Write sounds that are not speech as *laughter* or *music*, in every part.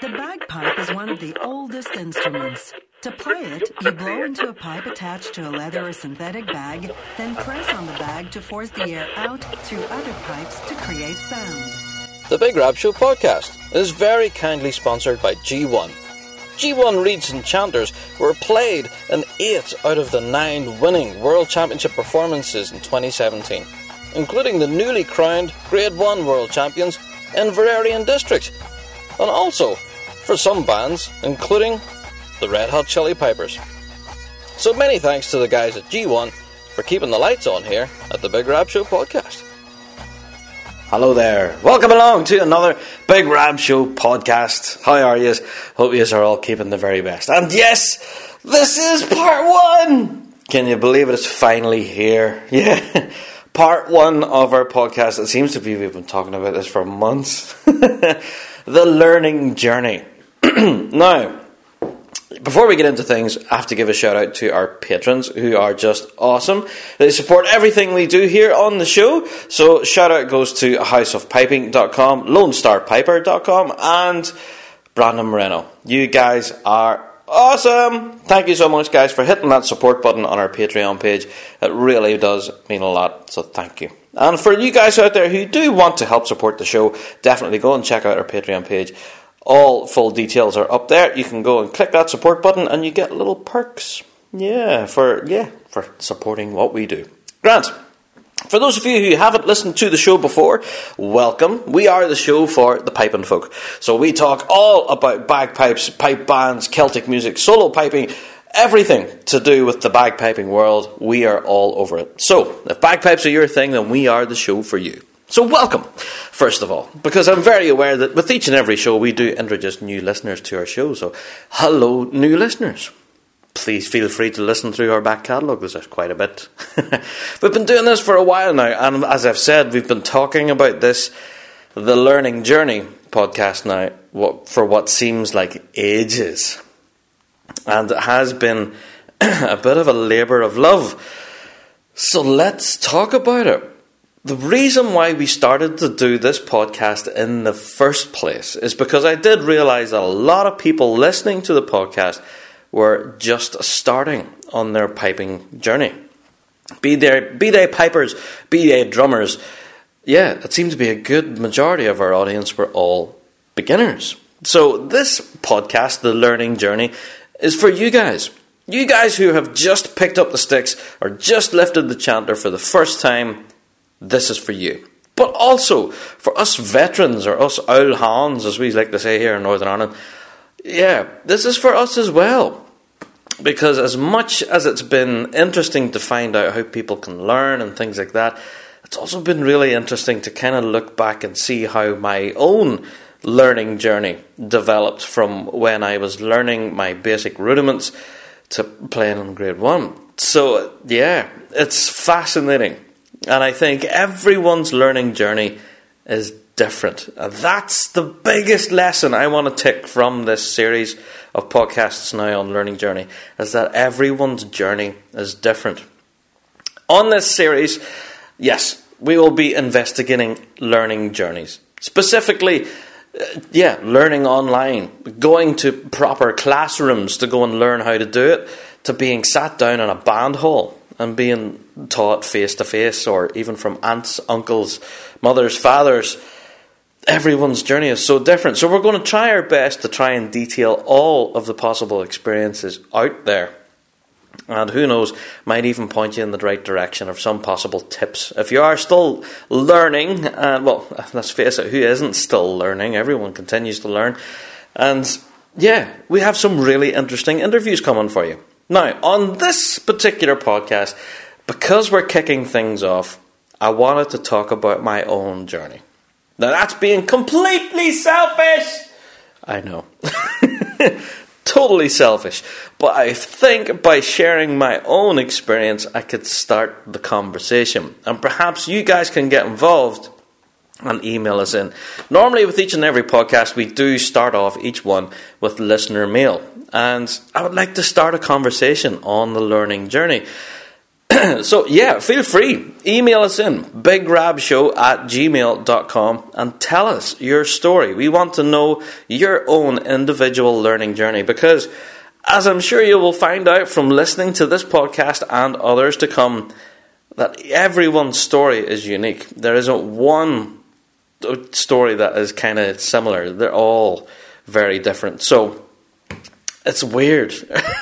The bagpipe is one of the oldest instruments. To play it, you blow into a pipe attached to a leather or synthetic bag, then press on the bag to force the air out through other pipes to create sound. The Big Rab Show podcast is very kindly sponsored by G1. G1 Reeds and Chanters were played in eight out of the nine winning World Championship performances in 2017, including the newly crowned Grade 1 World Champions Inverary and District, and also for some bands, including the Red Hot Chili Peppers. So many thanks to the guys at G1 for keeping the lights on here at the Big Rab Show podcast. Hello there. Welcome along to another Big Rab Show podcast. How are you? Hope you are all keeping the very best. And yes, this is part one. Can you believe it? It's finally here. *laughs* Yeah. Part one of our podcast. It seems to be we've been talking about this for months. *laughs* the learning journey. *clears throat* now, before we get into things, I have to give a shout out to our patrons who are just awesome. They support everything we do here on the show. So shout out goes to houseofpiping.com, lonestarpiper.com and Brandon Moreno. You guys are awesome. Thank you so much guys for hitting that support button on our Patreon page. It really does mean a lot. So thank you. And for you guys out there who do want to help support the show, definitely go and check out our Patreon page. All full details are up there. You can go and click that support button and you get little perks. Yeah, for yeah, for supporting what we do. Grant. For those of you who haven't listened to the show before, welcome. We are the show for the piping folk. So we talk all about bagpipes, pipe bands, Celtic music, solo piping, everything to do with the bagpiping world. We are all over it. So, if bagpipes are your thing, then we are the show for you. So, welcome, first of all, because I'm very aware that with each and every show we do introduce new listeners to our show. So, hello, new listeners. Please feel free to listen through our back catalogue, there's quite a bit. *laughs* we've been doing this for a while now, and as I've said, we've been talking about this, the Learning Journey podcast now, for what seems like ages. And it has been *clears throat* a bit of a labour of love. So, let's talk about it. The reason why we started to do this podcast in the first place is because I did realize that a lot of people listening to the podcast were just starting on their piping journey. Be they, be they pipers, be they drummers, yeah, it seemed to be a good majority of our audience were all beginners. So, this podcast, The Learning Journey, is for you guys. You guys who have just picked up the sticks or just lifted the chanter for the first time this is for you. But also for us veterans or us old hands, as we like to say here in Northern Ireland, yeah, this is for us as well. Because as much as it's been interesting to find out how people can learn and things like that, it's also been really interesting to kind of look back and see how my own learning journey developed from when I was learning my basic rudiments to playing in grade one. So, yeah, it's fascinating and I think everyone's learning journey is different. And that's the biggest lesson I want to take from this series of podcasts now on Learning Journey is that everyone's journey is different. On this series, yes, we will be investigating learning journeys. Specifically, Uh, yeah, learning online, going to proper classrooms to go and learn how to do it, to being sat down in a band hall and being taught face to face, or even from aunts, uncles, mothers, fathers. Everyone's journey is so different. So, we're going to try our best to try and detail all of the possible experiences out there. And who knows, might even point you in the right direction of some possible tips. If you are still learning, well, *laughs* let's face it, who isn't still learning? Everyone continues to learn. And yeah, we have some really interesting interviews coming for you. Now, on this particular podcast, because we're kicking things off, I wanted to talk about my own journey. Now, that's being completely selfish! I know. *laughs* totally selfish. But I think by sharing my own experience, I could start the conversation. And perhaps you guys can get involved and email us in. Normally, with each and every podcast, we do start off each one with listener mail. And I would like to start a conversation on the learning journey. *clears throat* so, yeah, feel free. Email us in bigrabshow at gmail.com and tell us your story. We want to know your own individual learning journey because, as I'm sure you will find out from listening to this podcast and others to come, that everyone's story is unique. There isn't one story that is kind of similar. They're all very different. So it's weird.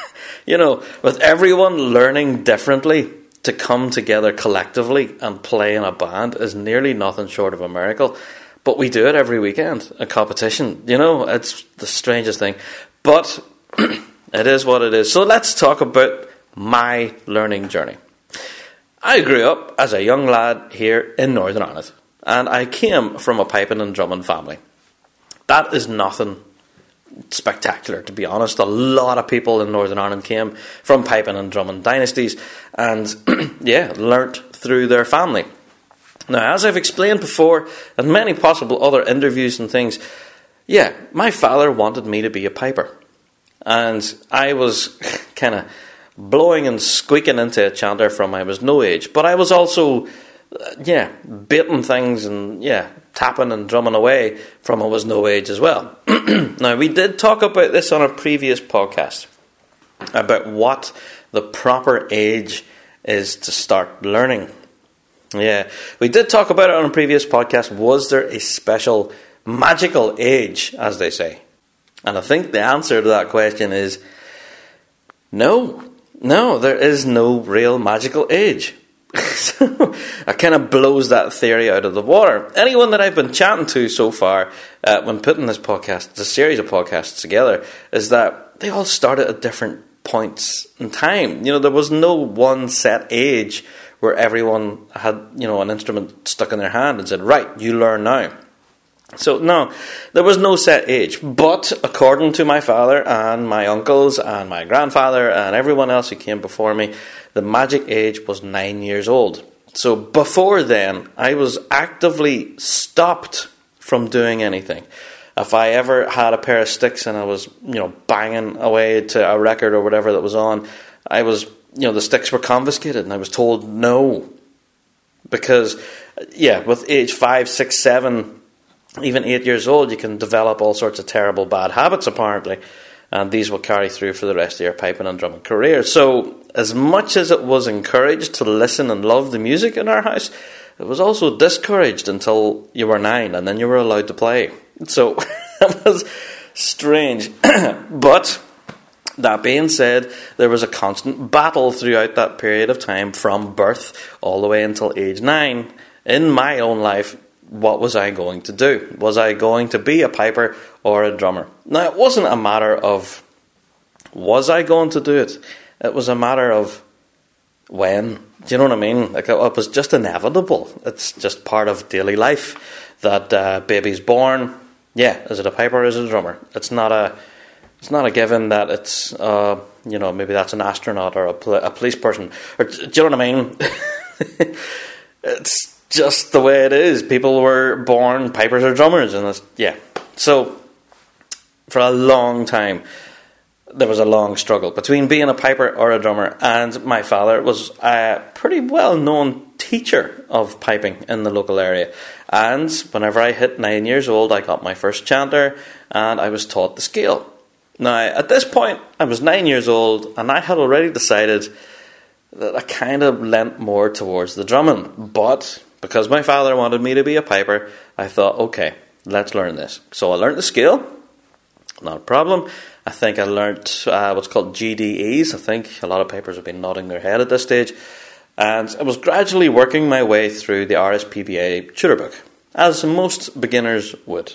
*laughs* you know, with everyone learning differently, to come together collectively and play in a band is nearly nothing short of a miracle. But we do it every weekend, a competition. You know, it's the strangest thing. But *clears throat* it is what it is. So let's talk about my learning journey. I grew up as a young lad here in Northern Ireland, and I came from a piping and drumming family. That is nothing spectacular, to be honest. A lot of people in Northern Ireland came from piping and drumming dynasties and, *clears throat* yeah, learnt through their family. Now, as I've explained before, and many possible other interviews and things, yeah, my father wanted me to be a piper. And I was *laughs* kind of blowing and squeaking into a chanter from I was no age. But I was also, uh, yeah, baiting things and, yeah, tapping and drumming away from I was no age as well. *clears throat* now, we did talk about this on a previous podcast about what the proper age is to start learning. Yeah, we did talk about it on a previous podcast. Was there a special magical age, as they say? And I think the answer to that question is no. No, there is no real magical age *laughs* so it kind of blows that theory out of the water. Anyone that I've been chatting to so far uh, when putting this podcast, a series of podcasts together, is that they all started at different points in time. You know, there was no one set age where everyone had, you know, an instrument stuck in their hand and said, right, you learn now. So, no, there was no set age. But according to my father and my uncles and my grandfather and everyone else who came before me, the magic age was nine years old. So, before then, I was actively stopped from doing anything. If I ever had a pair of sticks and I was, you know, banging away to a record or whatever that was on, I was, you know, the sticks were confiscated and I was told no. Because, yeah, with age five, six, seven, even eight years old, you can develop all sorts of terrible bad habits, apparently, and these will carry through for the rest of your piping and drumming career. So, as much as it was encouraged to listen and love the music in our house, it was also discouraged until you were nine, and then you were allowed to play. So, *laughs* it was strange. *clears throat* but, that being said, there was a constant battle throughout that period of time from birth all the way until age nine in my own life what was I going to do? Was I going to be a piper or a drummer? Now, it wasn't a matter of was I going to do it? It was a matter of when. Do you know what I mean? Like it was just inevitable. It's just part of daily life that uh, baby's born. Yeah, is it a piper or is it a drummer? It's not a. It's not a given that it's. Uh, you know, maybe that's an astronaut or a, pol- a police person. Or, do you know what I mean? *laughs* it's just the way it is. People were born pipers or drummers, and yeah. So for a long time, there was a long struggle between being a piper or a drummer. And my father was a pretty well known teacher of piping in the local area. And whenever I hit nine years old, I got my first chanter, and I was taught the scale. Now, at this point, I was nine years old, and I had already decided that I kind of leant more towards the drumming, but because my father wanted me to be a piper, I thought, okay, let's learn this. So I learned the skill, not a problem. I think I learned uh, what's called GDEs. I think a lot of pipers have been nodding their head at this stage. And I was gradually working my way through the RSPBA tutor book, as most beginners would.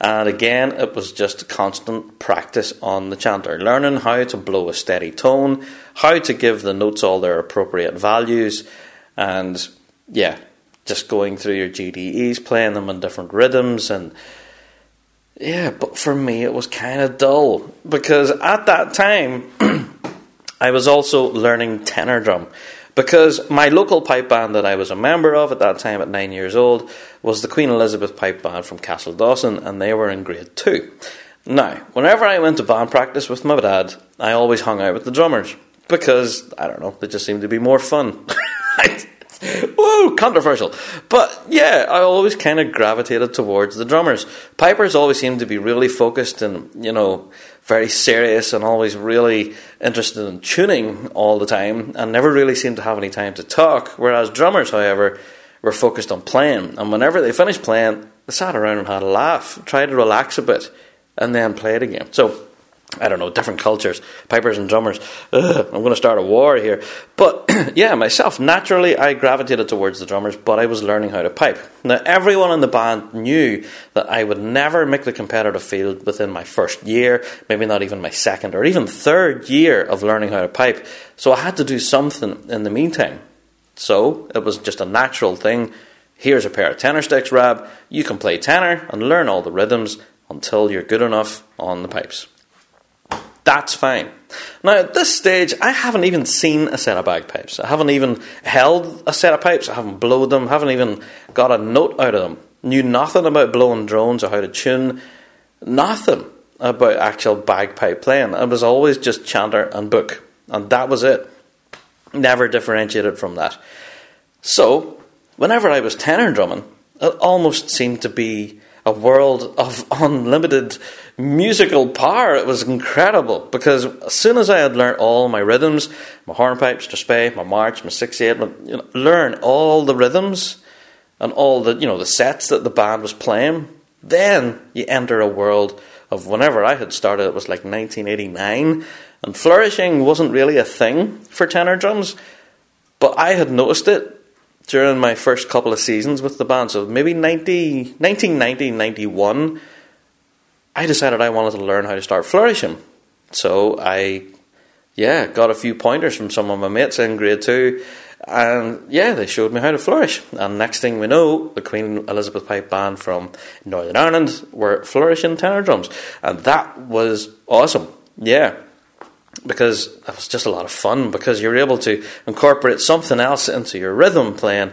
And again, it was just constant practice on the chanter, learning how to blow a steady tone, how to give the notes all their appropriate values, and yeah, just going through your GDEs, playing them in different rhythms, and yeah, but for me it was kind of dull because at that time *clears throat* I was also learning tenor drum because my local pipe band that I was a member of at that time at nine years old was the Queen Elizabeth Pipe Band from Castledawson, and they were in grade two. Now, whenever I went to band practice with my dad, I always hung out with the drummers because I don't know, they just seemed to be more fun. *laughs* *laughs* Whoa, controversial. But yeah, I always kind of gravitated towards the drummers. Pipers always seemed to be really focused and, you know, very serious and always really interested in tuning all the time and never really seemed to have any time to talk. Whereas drummers, however, were focused on playing. And whenever they finished playing, they sat around and had a laugh, tried to relax a bit, and then played again. So I don't know, different cultures, pipers and drummers. Ugh, I'm going to start a war here. But *clears throat* yeah, myself, naturally, I gravitated towards the drummers, but I was learning how to pipe. Now, everyone in the band knew that I would never make the competitive field within my first year, maybe not even my second or even third year of learning how to pipe. So I had to do something in the meantime. So it was just a natural thing. Here's a pair of tenor sticks, Rab. You can play tenor and learn all the rhythms until you're good enough on the pipes. That's fine. Now, at this stage, I haven't even seen a set of bagpipes. I haven't even held a set of pipes. I haven't blown them. haven't even got a note out of them. Knew nothing about blowing drones or how to tune. Nothing about actual bagpipe playing. I was always just chanter and book. And that was it. Never differentiated from that. So, whenever I was tenor drumming, it almost seemed to be a world of *laughs* unlimited musical power. It was incredible because as soon as I had learned all my rhythms, my hornpipes, my my march, my six eight, you know, learn all the rhythms and all the you know the sets that the band was playing, then you enter a world of whenever I had started. It was like 1989, and flourishing wasn't really a thing for tenor drums, but I had noticed it during my first couple of seasons with the band. So maybe 90, 1990, 91, I decided I wanted to learn how to start flourishing. So I, yeah, got a few pointers from some of my mates in grade two. And yeah, they showed me how to flourish. And next thing we know, the Queen Elizabeth Pipe Band from Northern Ireland were flourishing tenor drums. And that was awesome. Yeah because it was just a lot of fun because you're able to incorporate something else into your rhythm playing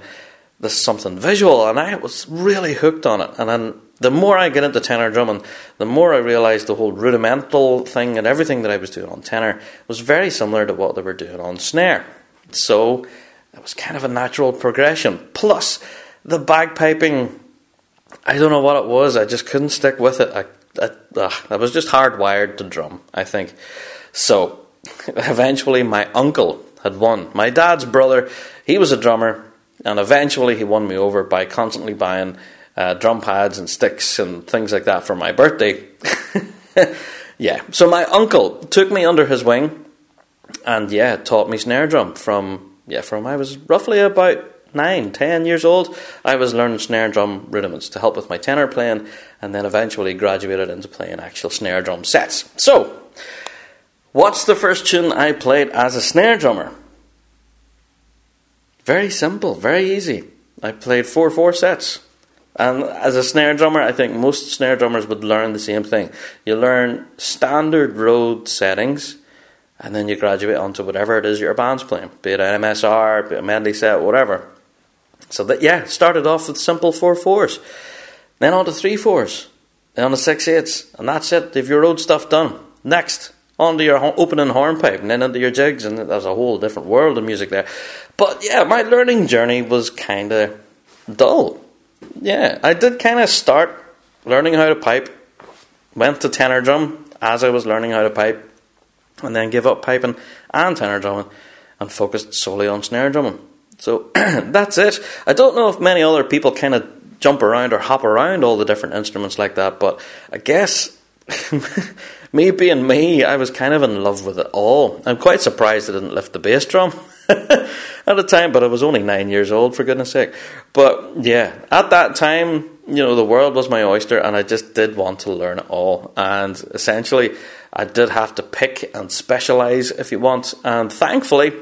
this something visual and I was really hooked on it. And then the more I get into tenor drumming the more I realized the whole rudimental thing and everything that I was doing on tenor was very similar to what they were doing on snare. So it was kind of a natural progression. Plus the bagpiping I don't know what it was I just couldn't stick with it. I, I, I was just hardwired to drum I think. So eventually, my uncle had won. My dad's brother, he was a drummer, and eventually he won me over by constantly buying uh, drum pads and sticks and things like that for my birthday. *laughs* yeah, so my uncle took me under his wing, and yeah, taught me snare drum from yeah from I was roughly about nine, ten years old. I was learning snare drum rudiments to help with my tenor playing, and then eventually graduated into playing actual snare drum sets. So What's the first tune I played as a snare drummer? Very simple, very easy. I played 4 4 sets. And as a snare drummer, I think most snare drummers would learn the same thing. You learn standard road settings, and then you graduate onto whatever it is your band's playing, be it an MSR, be it a medley set, whatever. So that yeah, started off with simple four fours, then on to three fours, then on to six eights, and that's it. If your road stuff done. Next, onto your opening hornpipe and then into your jigs, and there's a whole different world of music there. But yeah, my learning journey was kind of dull. Yeah, I did kind of start learning how to pipe, went to tenor drum as I was learning how to pipe, and then give up piping and tenor drumming and focused solely on snare drumming. So *clears throat* that's it. I don't know if many other people kind of jump around or hop around all the different instruments like that, but I guess *laughs* me being me, I was kind of in love with it all. I'm quite surprised I didn't lift the bass drum *laughs* at the time, but I was only nine years old, for goodness sake. But yeah, at that time, you know, the world was my oyster, and I just did want to learn it all. And essentially, I did have to pick and specialize, if you want. And thankfully,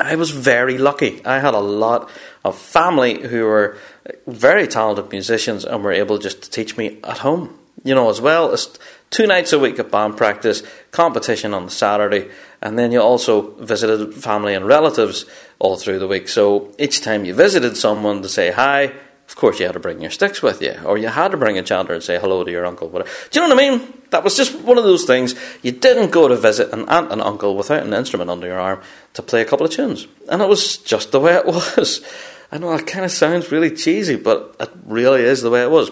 I was very lucky. I had a lot of family who were very talented musicians and were able just to teach me at home you know, as well as two nights a week of band practice, competition on the Saturday, and then you also visited family and relatives all through the week. So each time you visited someone to say hi, of course you had to bring your sticks with you, or you had to bring a chanter and say hello to your uncle. Whatever. Do you know what I mean? That was just one of those things. You didn't go to visit an aunt and uncle without an instrument under your arm to play a couple of tunes, and it was just the way it *laughs* was. I know it kind of sounds really cheesy, but it really is the way it was.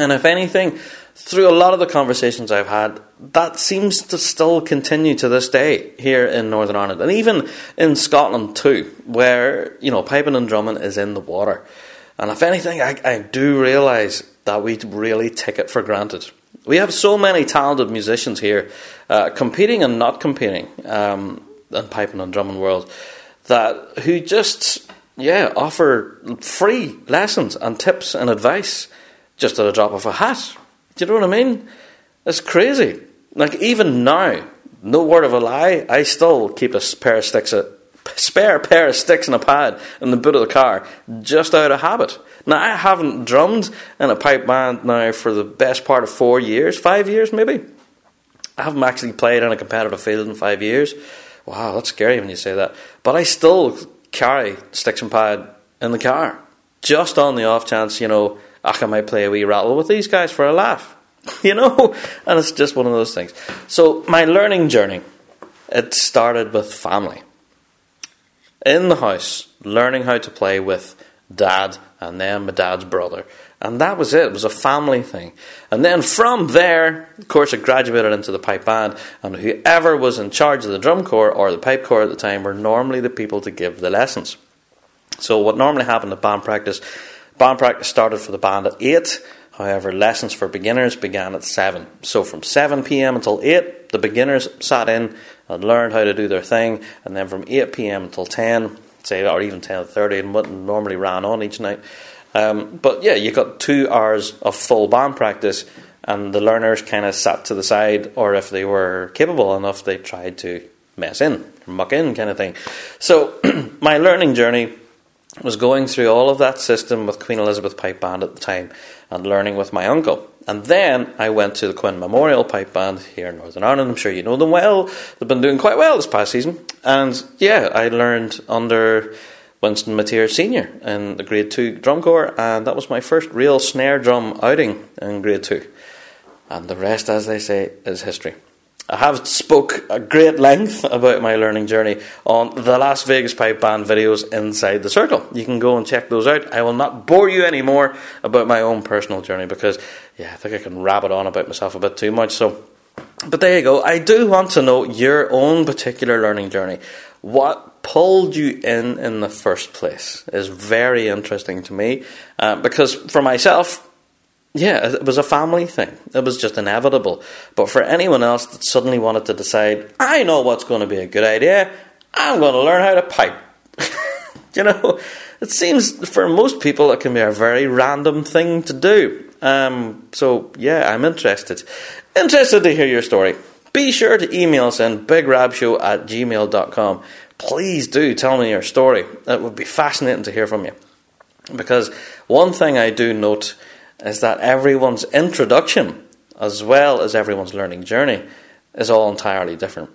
And if anything, through a lot of the conversations I've had, that seems to still continue to this day here in Northern Ireland, and even in Scotland too, where you know piping and drumming is in the water. And if anything, I, I do realise that we really take it for granted. We have so many talented musicians here, uh, competing and not competing um, in piping and drumming world, that who just yeah offer free lessons and tips and advice just at a drop of a hat. Do you know what I mean? It's crazy. Like even now, no word of a lie, I still keep a pair of sticks, a spare pair of sticks and a pad in the boot of the car, just out of habit. Now I haven't drummed in a pipe band now for the best part of four years, five years maybe. I haven't actually played in a competitive field in five years. Wow, that's scary when you say that. But I still carry sticks and pad in the car, just on the off chance, you know, I might play a wee rattle with these guys for a laugh, *laughs* you know? And it's just one of those things. So, my learning journey, it started with family. In the house, learning how to play with dad and then my dad's brother. And that was it. It was a family thing. And then from there, of course, it graduated into the pipe band. And whoever was in charge of the drum corps or the pipe corps at the time were normally the people to give the lessons. So, what normally happened at band practice Band practice started for the band at 8, however, lessons for beginners began at 7. So from 7 pm until 8, the beginners sat in and learned how to do their thing, and then from 8 pm until 10, say, or even 10.30, and what normally ran on each night. Um, but yeah, you got two hours of full band practice, and the learners kind of sat to the side, or if they were capable enough, they tried to mess in, muck in, kind of thing. So *clears throat* my learning journey was going through all of that system with Queen Elizabeth Pipe Band at the time and learning with my uncle. And then I went to the Quinn Memorial Pipe Band here in Northern Ireland. I'm sure you know them well. They've been doing quite well this past season. And yeah, I learned under Winston Mateer Sr. in the grade 2 drum corps, and that was my first real snare drum outing in grade 2. And the rest, as they say, is history. I have spoke a great length about my learning journey on the Las Vegas Pipe Band videos inside the circle. You can go and check those out. I will not bore you anymore about my own personal journey because, yeah, I think I can rabbit on about myself a bit too much. So, but there you go. I do want to know your own particular learning journey. What pulled you in in the first place is very interesting to me uh, because for myself, yeah, it was a family thing. It was just inevitable. But for anyone else that suddenly wanted to decide, I know what's going to be a good idea, I'm going to learn how to pipe. *laughs* you know, it seems for most people it can be a very random thing to do. Um, so, yeah, I'm interested. Interested to hear your story. Be sure to email us in bigrabshow at gmail.com. Please do tell me your story. It would be fascinating to hear from you. Because one thing I do note is that everyone's introduction, as well as everyone's learning journey, is all entirely different.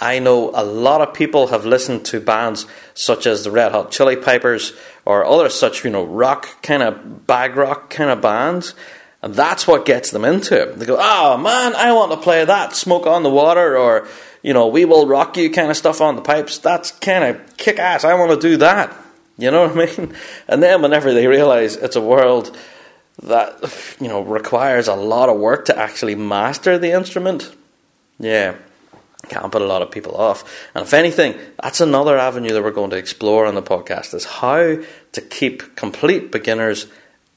I know a lot of people have listened to bands such as the Red Hot Chili Peppers or other such, you know, rock kind of bag rock kind of bands, and that's what gets them into it. They go, "Oh man, I want to play that Smoke on the Water or you know, We Will Rock You kind of stuff on the pipes. That's kind of kick ass. I want to do that." You know what I mean? *laughs* And then whenever they realize it's a world that you know requires a lot of work to actually master the instrument. Yeah, can't put a lot of people off. And if anything, that's another avenue that we're going to explore on the podcast is how to keep complete beginners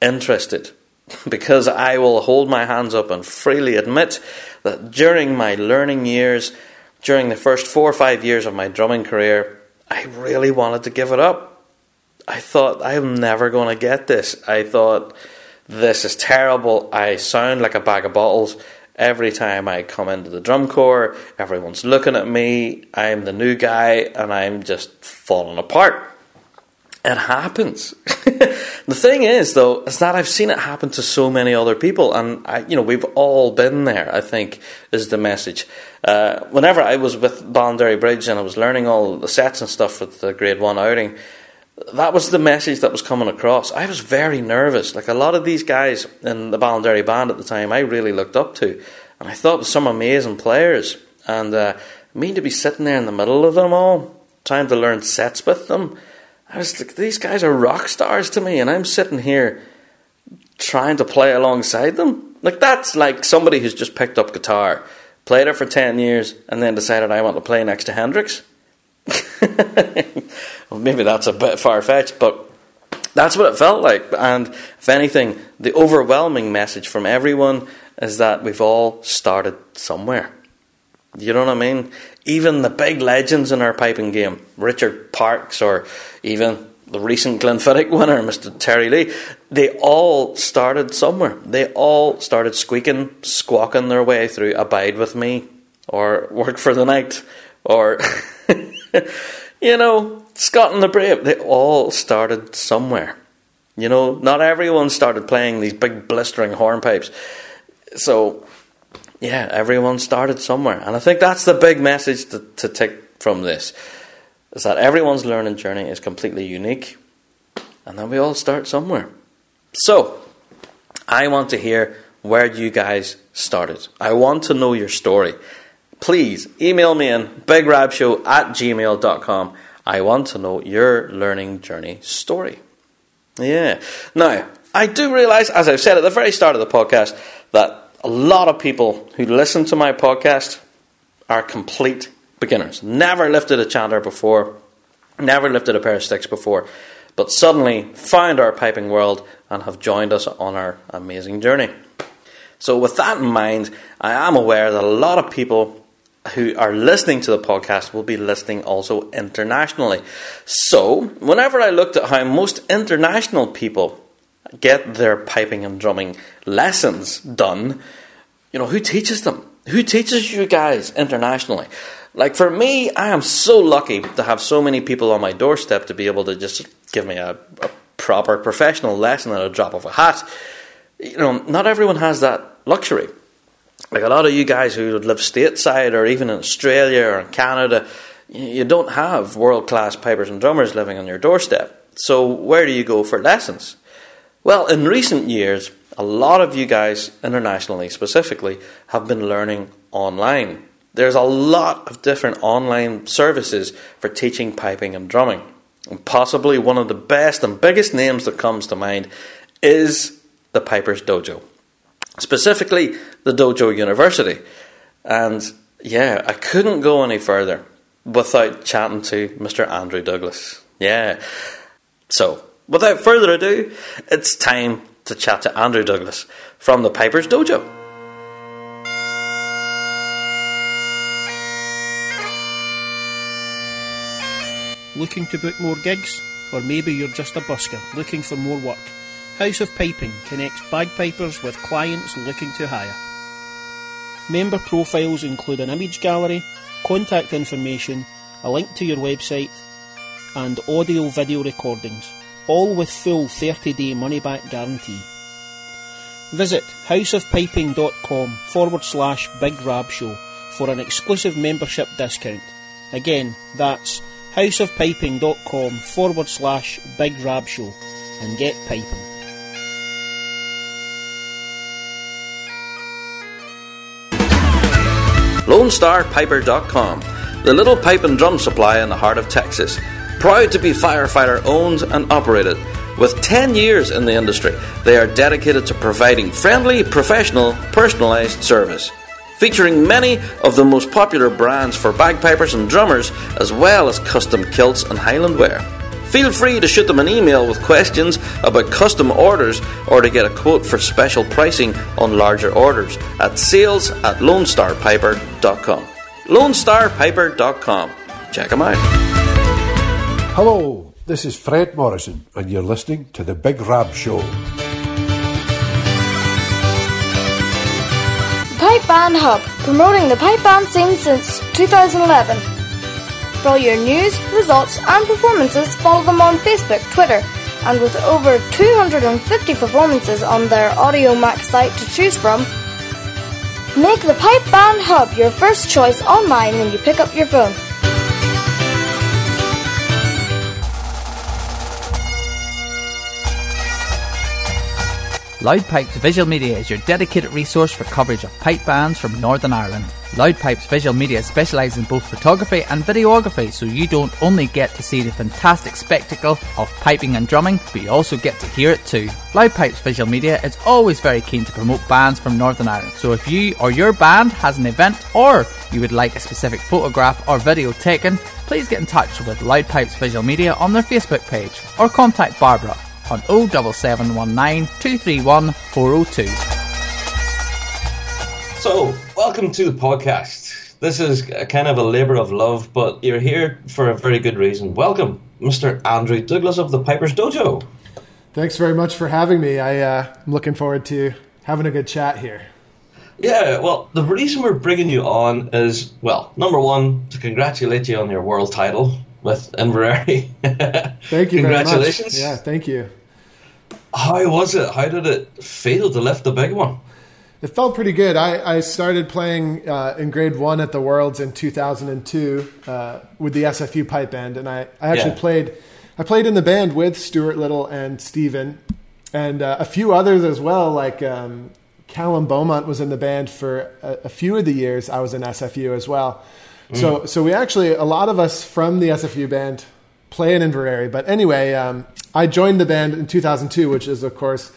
interested. *laughs* Because I will hold my hands up and freely admit that during my learning years, during the first four or five years of my drumming career, I really wanted to give it up. I thought I'm never going to get this. I thought this is terrible. I sound like a bag of bottles. Every time I come into the drum corps, everyone's looking at me. I'm the new guy and I'm just falling apart. It happens. *laughs* the thing is, though, is that I've seen it happen to so many other people, and I, you know, we've all been there. I think is the message. Uh, whenever I was with Ballinderry Bridge and I was learning all the sets and stuff with the Grade One outing, that was the message that was coming across. I was very nervous. Like a lot of these guys in the Ballinderry band at the time, I really looked up to, and I thought some amazing players. And uh, me to be sitting there in the middle of them all, trying to learn sets with them, I was like, these guys are rock stars to me, and I'm sitting here trying to play alongside them. Like that's like somebody who's just picked up guitar, played it for ten years, and then decided I want to play next to Hendrix. *laughs* well, maybe that's a bit far fetched, but that's what it felt like. And if anything, the overwhelming message from everyone is that we've all started somewhere. You know what I mean? Even the big legends in our piping game, Richard Parkes or even the recent Glenfiddich *laughs* winner, Mr. Terry Lee, they all started somewhere. They all started squeaking, squawking their way through Abide With Me or Work for the Night or, *laughs* *laughs* you know, Scotland the Brave. They all started somewhere. You know, not everyone started playing these big blistering hornpipes. So yeah, everyone started somewhere. And I think that's the big message to, to take from this is that everyone's learning journey is completely unique. And then we all start somewhere. So, I want to hear where you guys started. I want to know your story. Please email me in bigrabshow at gmail.com. I want to know your learning journey story. Yeah. Now, I do realize, as I've said at the very start of the podcast, that a lot of people who listen to my podcast are complete beginners. Never lifted a chanter before, never lifted a pair of sticks before, but suddenly found our piping world and have joined us on our amazing journey. So, with that in mind, I am aware that a lot of people who are listening to the podcast will be listening also internationally. So, whenever I looked at how most international people get their piping and drumming lessons done, you know, who teaches them? Who teaches you guys internationally? Like for me, I am so lucky to have so many people on my doorstep to be able to just give me a, a proper professional lesson at a drop of a hat. You know, not everyone has that luxury. Like a lot of you guys who live stateside or even in Australia or Canada, you don't have world class pipers and drummers living on your doorstep. So, where do you go for lessons? Well, in recent years, a lot of you guys, internationally specifically, have been learning online. There's a lot of different online services for teaching piping and drumming. And possibly one of the best and biggest names that comes to mind is the Piper's Dojo. Specifically, the Dojo University. And yeah, I couldn't go any further without chatting to Mr. Andrew Douglas. Yeah. So, without further ado, it's time to chat to Andrew Douglas from the Piper's Dojo. Looking to book more gigs? Or maybe you're just a busker looking for more work? House of Piping connects bagpipers with clients looking to hire. Member profiles include an image gallery, contact information, a link to your website, and audio video recordings all with full 30 day money back guarantee. Visit houseofpiping.com forward slash Big Rab Show for an exclusive membership discount. Again, that's houseofpiping.com forward slash Big Rab Show and get piping. LoneStarPiper.com, the little pipe and drum supply in the heart of Texas Proud to be firefighter owned and operated. With 10 years in the industry, they are dedicated to providing friendly, professional, personalised service. Featuring many of the most popular brands for bagpipers and drummers, as well as custom kilts and Highland wear. Feel free to shoot them an email with questions about custom orders or to get a quote for special pricing on larger orders at sales at lonestarpiper.com. lonestarpiper.com. Check them out. Hello, this is Fred Morrison, and you're listening to The Big Rab Show. Pipe Band Hub, promoting the pipe band scene since 2011. For all your news, results, and performances, follow them on Facebook, Twitter, and with over 250 performances on their Audiomack site to choose from, make the Pipe Band Hub your first choice online when you pick up your phone. Loud Pipes Visual Media is your dedicated resource for coverage of pipe bands from Northern Ireland. Loud Pipes Visual Media specialises in both photography and videography, so you don't only get to see the fantastic spectacle of piping and drumming, but you also get to hear it too. Loud Pipes Visual Media is always very keen to promote bands from Northern Ireland, so if you or your band has an event or you would like a specific photograph or video taken, please get in touch with Loud Pipes Visual Media on their Facebook page or contact Barbara on 07719 231 402. So, welcome to the podcast. This is a kind of a labour of love, but you're here for a very good reason. Welcome, Mr. Andrew Douglas of the Piper's Dojo. Thanks very much for having me. I, uh, I'm looking forward to having a good chat here. Yeah, well, the reason we're bringing you on is, well, number one, to congratulate you on your world title with Inverary. *laughs* thank you Congratulations. Yeah, thank you. How was it? How did it feel to lift the big one? It felt pretty good. I, I started playing uh, in grade one at the Worlds in 2002 uh, with the SFU pipe band, and I, I actually Yeah. played. I played in the band with Stuart Liddell and Steven and uh, a few others as well. Like um, Callum Beaumont was in the band for a, a few of the years. I was in SFU as well. So so we actually a lot of us from the SFU band play in Inverary. But anyway, um, I joined the band in 2002, which is of course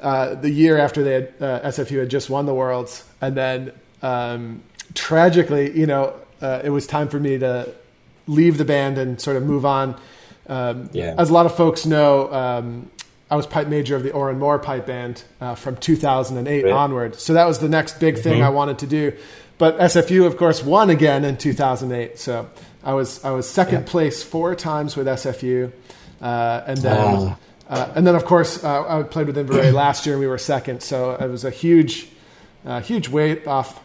uh, the year after they had, uh, SFU had just won the Worlds, and then um, tragically, you know, uh, it was time for me to leave the band and sort of move on. Um, Yeah. As a lot of folks know, um, I was pipe major of the Oran Mor pipe band uh, from 2008 Right. onward. So that was the next big thing I wanted to do. But SFU, of course, won again in 2008. So I was I was second place four times with SFU, uh, and then Wow. uh, and then of course uh, I played with Inverary *clears throat* last year and we were second. So it was a huge uh, huge weight off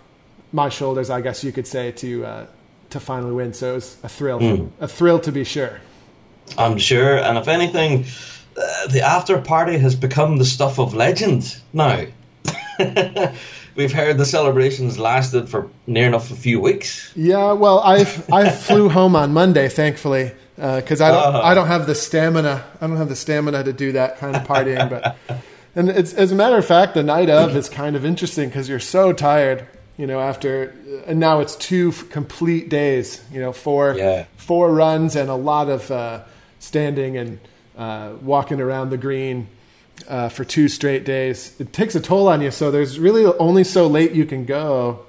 my shoulders, I guess you could say, to uh, to finally win. So it was a thrill, a thrill to be sure. I'm sure, and if anything, uh, the after party has become the stuff of legend now. *laughs* We've heard the celebrations lasted for near enough a few weeks. Yeah, well, I I flew home on Monday, thankfully, because I don't Oh. I don't have the stamina. I don't have the stamina to do that kind of partying. But *laughs* and it's as a matter of fact, the night of is kind of interesting because you're so tired. You know, after and now it's two complete days. You know, four Yeah. four runs and a lot of uh, standing and uh, walking around the green. Uh, for two straight days, it takes a toll on you. So there's really only so late you can go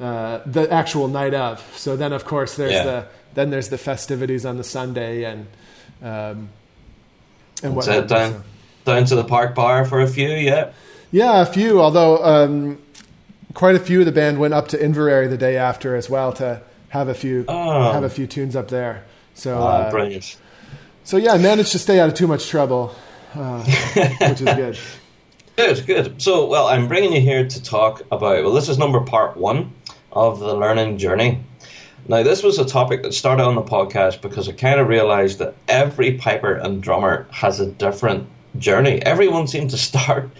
uh, the actual night of. So then, of course, there's Yeah. the then there's the festivities on the Sunday and um, and what So down, down to the park bar for a few, yeah. yeah, a few. Although um, quite a few of the band went up to Inverary the day after as well to have a few Oh. have a few tunes up there. So Ah, uh, brilliant. so yeah, I managed to stay out of too much trouble, which is good. *laughs* Good, good. So, well, I'm bringing you here to talk about. Well, this is number part one of the learning journey. Now, this was a topic that started on the podcast because I kind of realized that every piper and drummer has a different journey. Everyone seemed to *laughs* start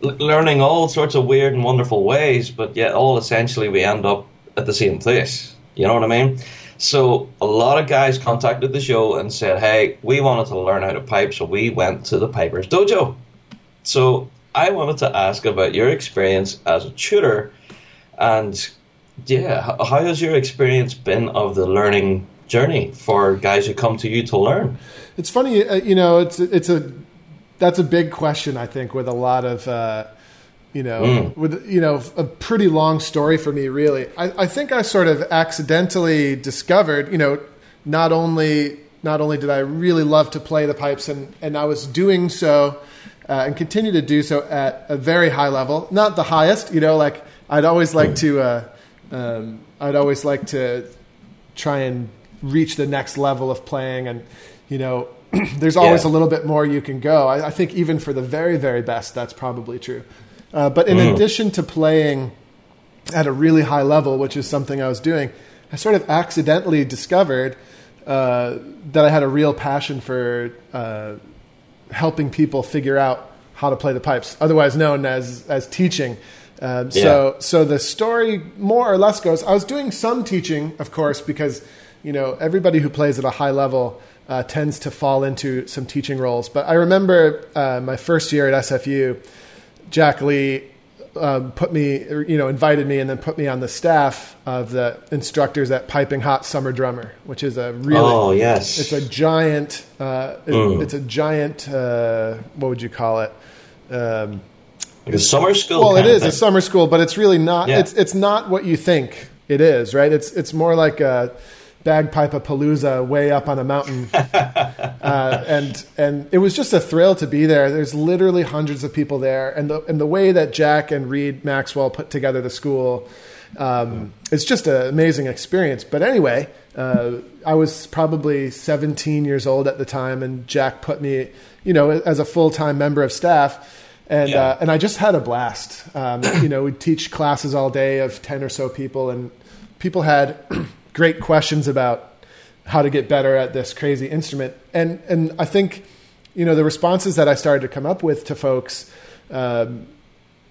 learning all sorts of weird and wonderful ways, but yet all essentially we end up at the same place. You know what I mean? So a lot of guys contacted the show and said, "Hey, we wanted to learn how to pipe, so we went to the Pipers Dojo." So I wanted to ask about your experience as a tutor, and yeah, how has your experience been of the learning journey for guys who come to you to learn? It's funny, uh, you know. It's it's a that's a big question. I think with a lot of uh, you know with you know a pretty long story for me. Really, I, I think I sort of accidentally discovered. You know, not only not only did I really love to play the pipes, and and I was doing so. Uh, and continue to do so at a very high level, not the highest. You know, like I'd always like to, uh, um, I'd always like to try and reach the next level of playing and you know *clears throat* there's always Yeah. a little bit more you can go I, I think even for the very very best that's probably true uh, but in addition to playing at a really high level which is something i was doing i sort of accidentally discovered uh, that i had a real passion for uh, helping people figure out how to play the pipes, otherwise known as as teaching. Um, So so the story more or less goes. I was doing some teaching, of course, because you know everybody who plays at a high level uh, tends to fall into some teaching roles. But I remember uh, my first year at SFU. Jack Lee um, put me, or, you know, invited me and then put me on the staff of the instructors at Piping Hot Summer Drummer, which is a really, Oh yes. it's a giant, uh, it- Mm. it's a giant, uh, what would you call it? Um, like a summer school. well, it is a summer school, but it's really not. Yeah. It's it's not what you think it is, right? It's it's more like a bagpipe palooza way up on a mountain, *laughs* uh, and and it was just a thrill to be there. There's literally hundreds of people there, and the and the way that Jack and Reed Maxwell put together the school, um, it's just an amazing experience. But anyway, uh, I was probably 17 years old at the time, and Jack put me, you know, as a full time member of staff and Yeah. uh, and I just had a blast. Um, you know, we'd teach classes all day of ten or so people, and people had great questions about how to get better at this crazy instrument. And and I think, you know, the responses that I started to come up with to folks, um,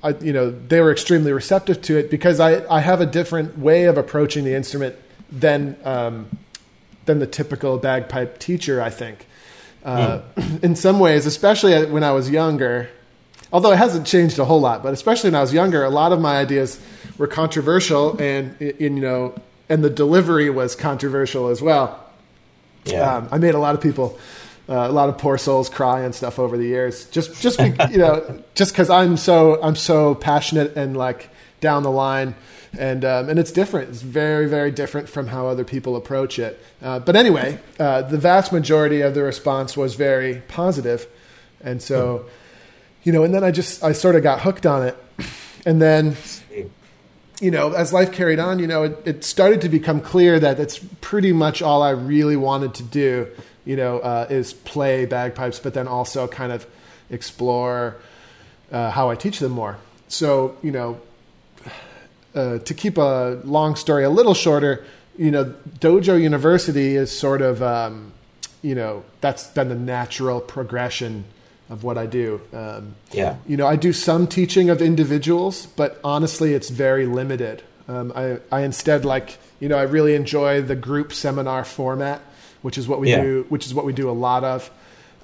I, you know, they were extremely receptive to it because I I have a different way of approaching the instrument than um, than the typical bagpipe teacher. I think. Uh, *clears throat* In some ways, especially when I was younger, although it hasn't changed a whole lot, but especially when I was younger, a lot of my ideas were controversial, and in, you know, and the delivery was controversial as well. Yeah. Um, I made a lot of people, uh, a lot of poor souls cry and stuff over the years. Just, just be, you know, *laughs* just because I'm so I'm so passionate and like down the line, and um, and it's different. It's very very different from how other people approach it. Uh, but anyway, uh, the vast majority of the response was very positive, and so, you know, and then I just I sort of got hooked on it, and then you know, as life carried on, you know, it, it started to become clear that that's pretty much all I really wanted to do, you know, uh, is play bagpipes, but then also kind of explore uh, how I teach them more. So, you know, uh, to keep a long story a little shorter, you know, Dojo University is sort of, um, you know, that's been the natural progression of what I do. Um, Yeah. you know, I do some teaching of individuals, but honestly, it's very limited. Um, I, I instead like, you know, I really enjoy the group seminar format, which is what we Yeah. do, which is what we do a lot of.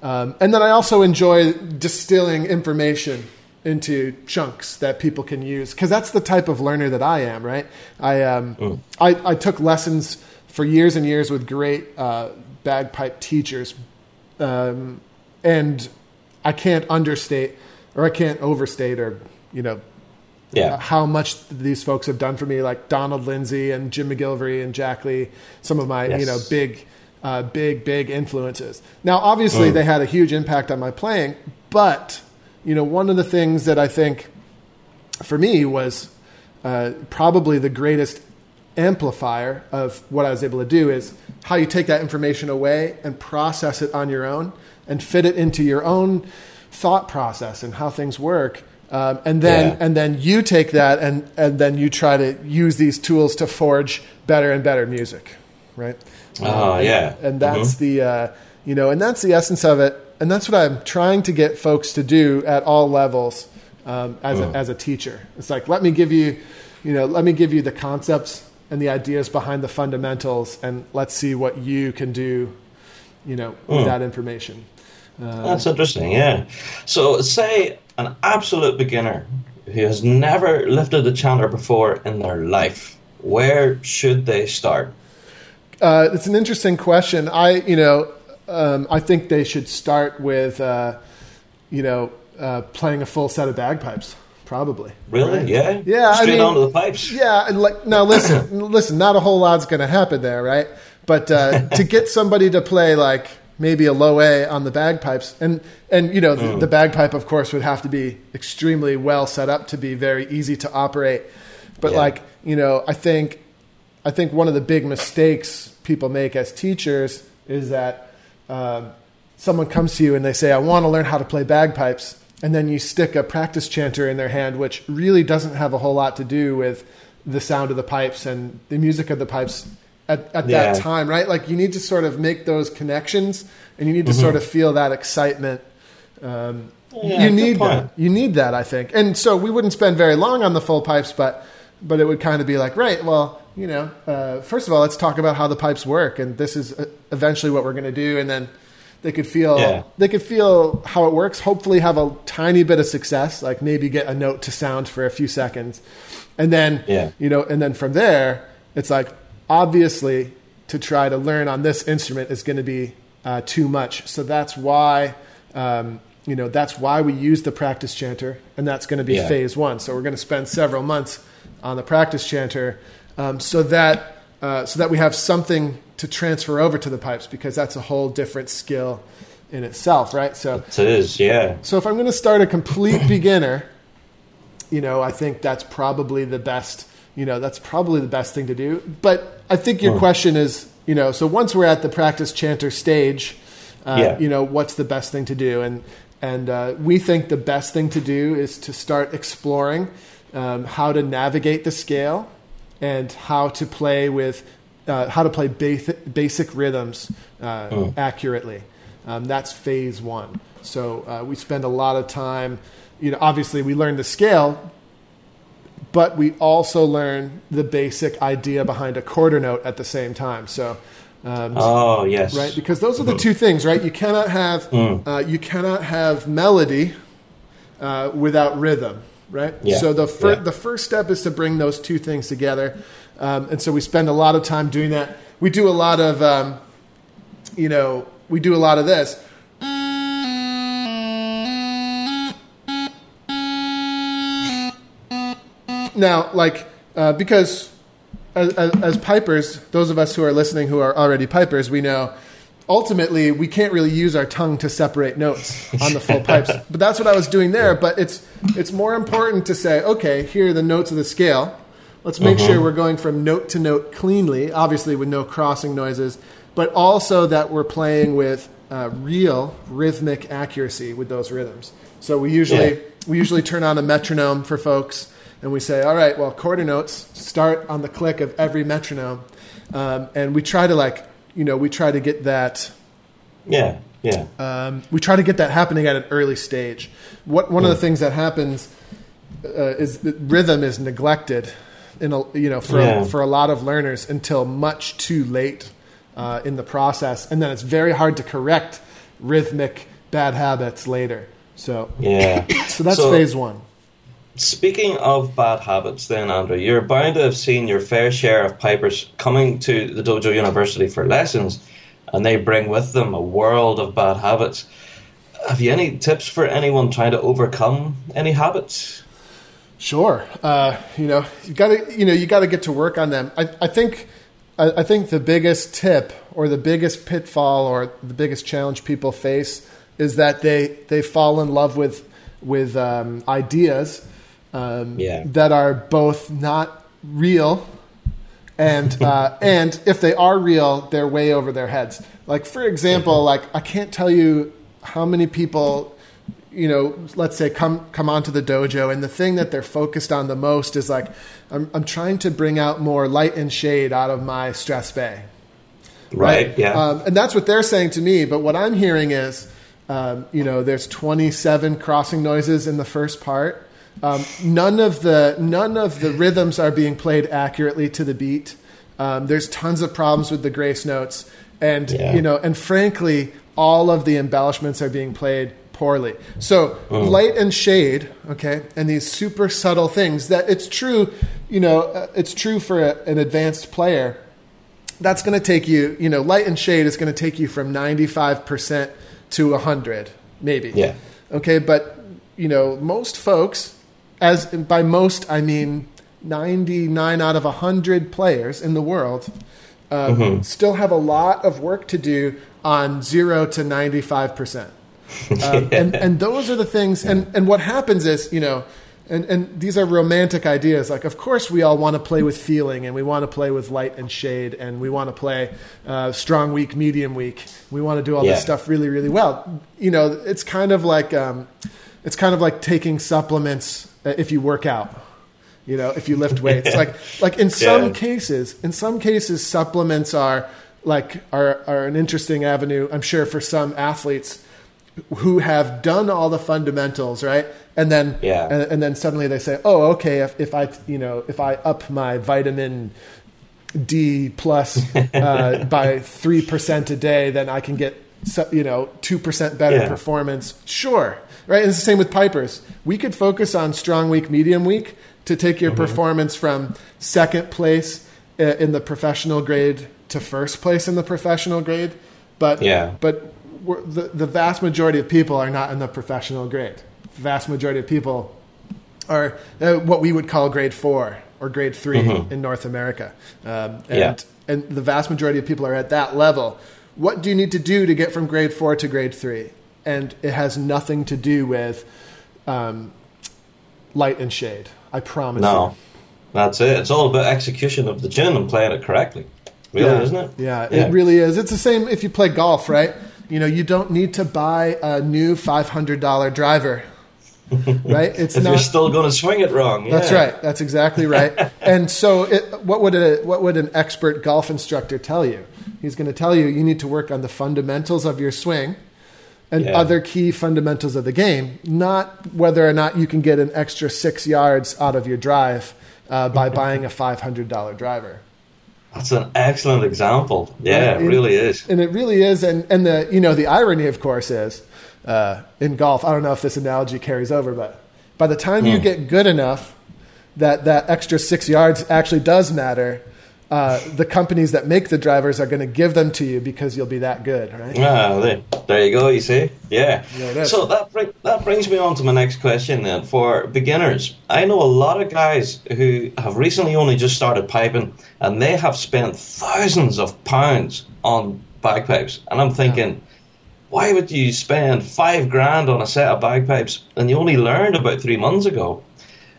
Um, and then I also enjoy distilling information into chunks that people can use because that's the type of learner that I am, right? I, um, I, I took lessons for years and years with great uh, bagpipe teachers, um, and I can't understate or I can't overstate or you know Yeah. how much these folks have done for me, like Donald Lindsay and Jim McGillivray and Jack Lee, some of my Yes. you know big, uh, big, big influences. Now, obviously, they had a huge impact on my playing, but you know, one of the things that I think for me was uh, probably the greatest amplifier of what I was able to do is how you take that information away and process it on your own and fit it into your own thought process and how things work. Um, and then Yeah. and then you take that and, and then you try to use these tools to forge better and better music, right? Oh, and, yeah. and that's the uh, you know and that's the essence of it and that's what i'm trying to get folks to do at all levels um, as, a, as a teacher it's like let me give you you know let me give you the concepts and the ideas behind the fundamentals and let's see what you can do you know with that information That's interesting, yeah. So, say an absolute beginner who has never lifted a chanter before in their life, where should they start? Uh, it's an interesting question. I, you know, um, I think they should start with, uh, you know, uh, playing a full set of bagpipes, probably. Really? right? Yeah. Yeah, I Straight mean- onto the pipes. Yeah, and like now, listen, *coughs* listen. Not a whole lot's going to happen there, right? But uh, to get somebody to play like maybe a low A on the bagpipes, and and you know the, Mm. the bagpipe, of course, would have to be extremely well set up to be very easy to operate. But Yeah. like you know, I think I think one of the big mistakes people make as teachers is that um, someone comes to you and they say, "I want to learn how to play bagpipes," and then you stick a practice chanter in their hand, which really doesn't have a whole lot to do with the sound of the pipes and the music of the pipes at, at that time, right? Like you need to sort of make those connections, and you need to sort of feel that excitement. Um, Yeah, you need that. You need that, I think. And so we wouldn't spend very long on the full pipes, but but it would kind of be like, right, well, you know, uh, first of all, let's talk about how the pipes work, and this is uh, eventually what we're going to do, and then They could feel Yeah. they could feel how it works. Hopefully, have a tiny bit of success, like maybe get a note to sound for a few seconds, and then Yeah. you know, and then from there, it's like obviously to try to learn on this instrument is going to be uh, too much. So that's why. Um, you know that's why we use the practice chanter, and that's going to be Yeah. phase one. So we're going to spend several months on the practice chanter, um, so that uh, so that we have something to transfer over to the pipes because that's a whole different skill in itself, right? So It is, yeah. so if I'm going to start a complete beginner, you know, I think that's probably the best. You know, that's probably the best thing to do. But I think your question is, you know, so once we're at the practice chanter stage, uh, Yeah. you know, what's the best thing to do? And and uh, we think the best thing to do is to start exploring um, how to navigate the scale and how to play with uh, how to play basic, basic rhythms uh, accurately. Um, that's phase one. So uh, we spend a lot of time. You know, obviously we learn the scale, but we also learn the basic idea behind a quarter note at the same time. So. Um, Oh, yes. right? Because those are the two things, right? You cannot have uh, you cannot have melody uh, without rhythm, right? Yeah. So the fir- Yeah. the first step is to bring those two things together, um, and so we spend a lot of time doing that. We do a lot of, um, you know, we do a lot of this. Now, like, uh, because as, as, as pipers, those of us who are listening who are already pipers, we know ultimately we can't really use our tongue to separate notes on the full pipes. *laughs* But that's what I was doing there. But it's it's more important to say, okay, here are the notes of the scale. Let's make sure we're going from note to note cleanly, obviously with no crossing noises, but also that we're playing with uh, real rhythmic accuracy with those rhythms. So we usually Yeah. we usually turn on a metronome for folks and we say, all right, well, quarter notes start on the click of every metronome. Um, and we try to like, you know, we try to get that, Yeah, yeah. um, we try to get that happening at an early stage. What, one of the things that happens uh, is that rhythm is neglected in a, you know, for, Yeah. for a lot of learners until much too late uh, in the process. And then it's very hard to correct rhythmic bad habits later. So, Yeah. *coughs* so that's So- phase one. Speaking of bad habits, then, Andrew, you're bound to have seen your fair share of pipers coming to the Dojo University for lessons, and they bring with them a world of bad habits. Have you any tips for anyone trying to overcome any habits? Sure. Uh, you know, you got to you know you got to get to work on them. I, I think I, I think the biggest tip or the biggest pitfall or the biggest challenge people face is that they they fall in love with with um, ideas um, Yeah. that are both not real and uh, *laughs* and if they are real, they're way over their heads. Like for example, like I can't tell you how many people, you know, let's say come come onto the dojo, and the thing that they're focused on the most is like, I'm I'm trying to bring out more light and shade out of my strathspey, Right, yeah. um, and that's what they're saying to me. But what I'm hearing is, um, you know, there's 27 crossing noises in the first part. Um, none of the none of the rhythms are being played accurately to the beat. Um, there's tons of problems with the grace notes, and Yeah. you know, and frankly, all of the embellishments are being played poorly. So light and shade, okay, and these super subtle things that it's true, you know, uh, it's true for a, an advanced player that's going to take you, you know, light and shade is going to take you from 95% to 100, maybe. Yeah. Okay, but, you know, most folks, as by most, I mean 99 out of 100 players in the world, um, still have a lot of work to do on 0 to 95%. *laughs* Um, and, and those are the things, and, and what happens is, you know, and, and these are romantic ideas. Like, of course, we all want to play with feeling, and we want to play with light and shade, and we want to play uh, strong, weak, medium, weak. We want to do all Yeah. this stuff really, really well. You know, it's kind of like um, it's kind of like taking supplements uh, if you work out. You know, if you lift weights, like *laughs* like in some Yeah. cases, in some cases, supplements are like are are an interesting avenue. I'm sure for some athletes who have done all the fundamentals, right? And then, Yeah. and, and then suddenly they say, "Oh, okay. If, if I, you know, if I up my vitamin D plus uh, *laughs* by three percent a day, then I can get you know, two percent better Yeah. performance. Sure, right? And it's the same with pipers. We could focus on strong weak, medium weak to take your Mm-hmm. performance from second place uh, in the professional grade to first place in the professional grade. But Yeah. but we're, the the vast majority of people are not in the professional grade. The vast majority of people are uh, what we would call grade four or grade 3 in North America, um, and Yeah. and the vast majority of people are at that level. What do you need to do to get from grade four to grade three? And it has nothing to do with um, light and shade. I promise. You. No, you. that's it. It's all about execution of the tune and playing it correctly. Really, yeah. isn't it? Yeah, it really is. It's the same if you play golf, right? You know, you don't need to buy a new five hundred dollar driver, *laughs* right? It's if not. you're still going to swing it wrong. That's right. That's exactly right. *laughs* and so, it, what would a what would an expert golf instructor tell you? He's going to tell you you need to work on the fundamentals of your swing and Yeah. other key fundamentals of the game, not whether or not you can get an extra six yards out of your drive uh, by *laughs* buying a five hundred dollar driver. That's an excellent example. Yeah, Right? it really is. and it really is. And and the you know the irony, of course, is uh, in golf. I don't know if this analogy carries over, but by the time you get good enough that that extra six yards actually does matter, uh, the companies that make the drivers are going to give them to you because you'll be that good, right? Ah, there, there you go. You see, yeah. Yeah, so that bring, that brings me on to my next question. Then, for beginners, I know a lot of guys who have recently only just started piping, and they have spent thousands of pounds on bagpipes, and I'm thinking. Why would you spend five grand on a set of bagpipes and you only learned about three months ago?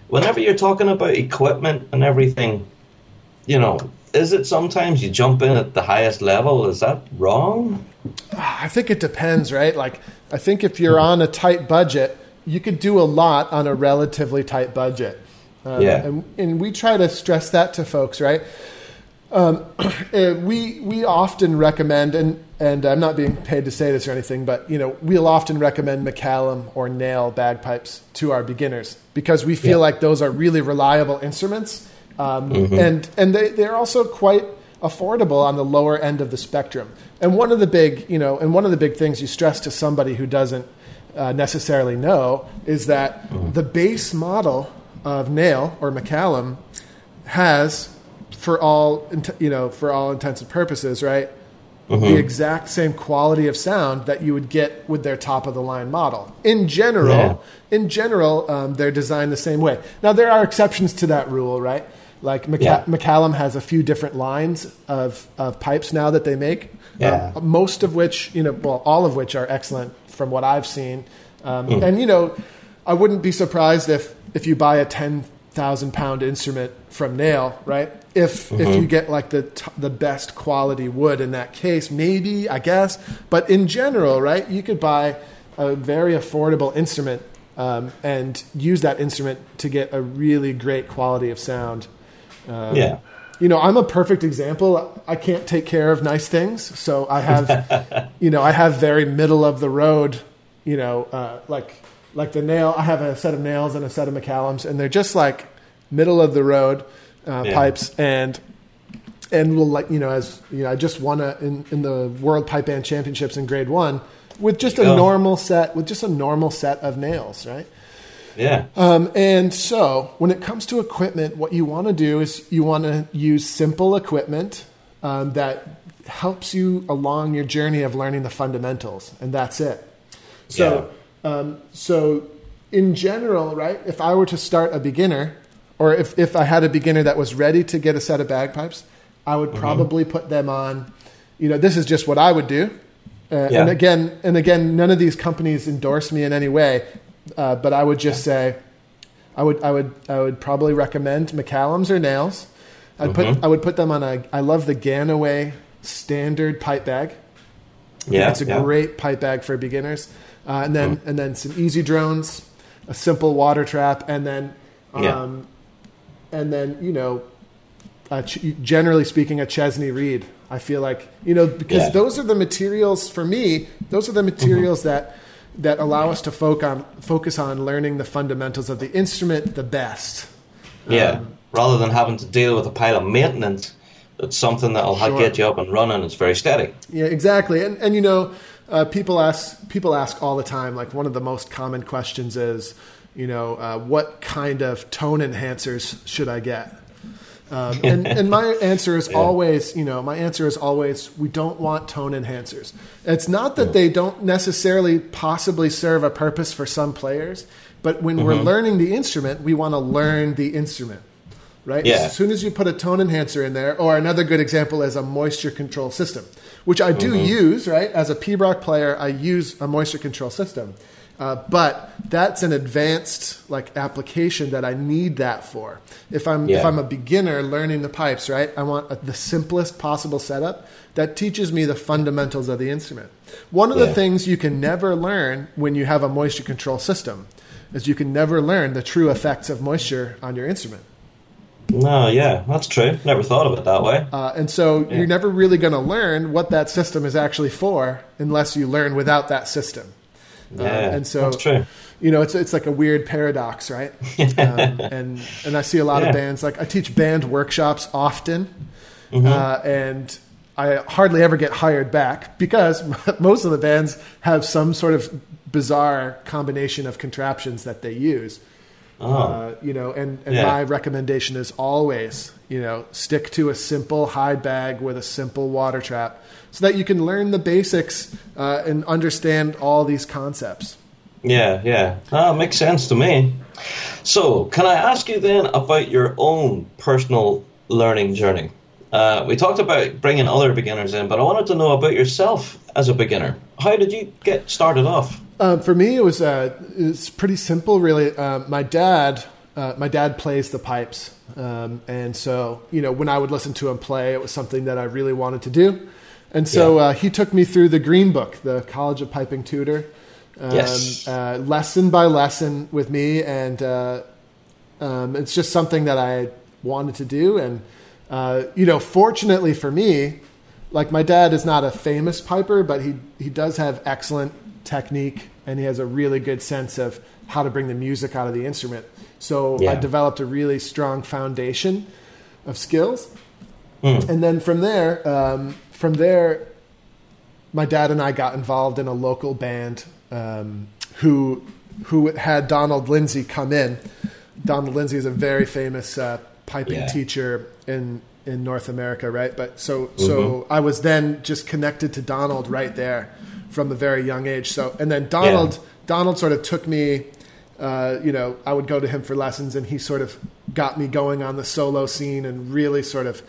Whenever you're talking about equipment and everything, you know, is it sometimes you jump in at the highest level? Is that wrong? I think it depends, right? Like, I think if you're on a tight budget, you could do a lot on a relatively tight budget. Um, Yeah. And, and we try to stress that to folks, right? Um, uh, *clears throat* we we often recommend, and and I'm not being paid to say this or anything, but you know we'll often recommend McCallum or Naill bagpipes to our beginners because we feel Yeah. like those are really reliable instruments, um, and and they they're also quite affordable on the lower end of the spectrum. And one of the big you know, and one of the big things you stress to somebody who doesn't uh, necessarily know is that the base model of Naill or McCallum has for all you know for all intents and purposes right the exact same quality of sound that you would get with their top of the line model. In general Yeah. in general um, they're designed the same way. Now there are exceptions to that rule right like McCa- Yeah. mccallum has a few different lines of, of pipes now that they make Yeah. um, most of which you know well all of which are excellent from what i've seen um, Hmm. and you know i wouldn't be surprised if if you buy a 10,000 pound instrument from Naill right if if you get like the t- the best quality wood in that case maybe i guess but in general right you could buy a very affordable instrument um, and use that instrument to get a really great quality of sound Um, yeah. you know i'm a perfect example i can't take care of nice things so i have *laughs* you know i have very middle of the road you know uh, like like the Naill i have a set of Naills and a set of mccallums and they're just like middle of the road uh, Yeah. pipes and and we'll like you know as you know i just won a in, in the world pipe band championships in grade one with just a Yeah. normal set with just a normal set of Naills right Yeah. um, and so, when it comes to equipment, what you want to do is you want to use simple equipment um, that helps you along your journey of learning the fundamentals, and that's it. So, um, so in general, right? If I were to start a beginner, or if, if I had a beginner that was ready to get a set of bagpipes, I would probably put them on. You know, this is just what I would do. Uh, Yeah. And again, and again, none of these companies endorse me in any way, uh, but I would just say, I would, I would, I would probably recommend McCallum's or Naills. I'd put, I would put them on a. I love the Gannaway standard pipe bag. yeah. it's a yeah. great pipe bag for beginners. Uh, and then, and then some easy drones, a simple water trap, and then, um, Yeah. and then you know, uh, ch- generally speaking, a Chesney Reed. I feel like you know because Yeah. those are the materials for me. Those are the materials that that allow us to focus on focus on learning the fundamentals of the instrument the best. Yeah. Um, Rather than having to deal with a pile of maintenance, it's something that'll Sure. get you up and running. It's very steady. Yeah, exactly. And and you know, uh, people ask people ask all the time. Like one of the most common questions is, you know, uh, what kind of tone enhancers should I get? Um, and, and my answer is *laughs* Yeah. always, you know, my answer is always, we don't want tone enhancers. It's not that they don't necessarily possibly serve a purpose for some players, but when we're learning the instrument, we want to learn the instrument, right? Yeah. As soon as you put a tone enhancer in there, or another good example is a moisture control system, which I do use, right? As a pibroch player, I use a moisture control system. Uh, but that's an advanced like application that I need that for. If I'm if I'm a beginner learning the pipes, right? I want a, the simplest possible setup that teaches me the fundamentals of the instrument. One of the things you can never learn when you have a moisture control system is you can never learn the true effects of moisture on your instrument. No, yeah, that's true. Never thought of it that way. Uh, and so you're never really going to learn what that system is actually for unless you learn without that system. Uh, yeah, and so that's true. you know, it's it's like a weird paradox, right? *laughs* um, and and I see a lot Yeah. of bands like I teach band workshops often, Mm-hmm. uh, and I hardly ever get hired back because *laughs* most of the bands have some sort of bizarre combination of contraptions that they use. Uh, you know, and, and Oh. Yeah. my recommendation is always, you know, stick to a simple hide bag with a simple water trap so that you can learn the basics uh, and understand all these concepts. Yeah, yeah. Ah, makes sense to me. So, can I ask you then about your own personal learning journey? Uh, we talked about bringing other beginners in, but I wanted to know about yourself as a beginner. How did you get started off? Um, for me, it was uh, it's pretty simple, really. Um, my dad, uh, my dad plays the pipes, um, and so you know when I would listen to him play, it was something that I really wanted to do, and so Yeah. uh, he took me through the Green Book, the College of Piping tutor, um, Yes. uh, lesson by lesson with me, and uh, um, it's just something that I wanted to do, and uh, you know, fortunately for me, like my dad is not a famous piper, but he he does have excellent technique and he has a really good sense of how to bring the music out of the instrument. So I developed a really strong foundation of skills, and then from there, um, from there, my dad and I got involved in a local band um, who who had Donald Lindsay come in. Donald Lindsay is a very famous uh, piping Yeah. teacher in in North America, right? But so so I was then just connected to Donald right there from a very young age. So and then Donald Donald sort of took me. Uh, you know, I would go to him for lessons, and he sort of got me going on the solo scene and really sort of,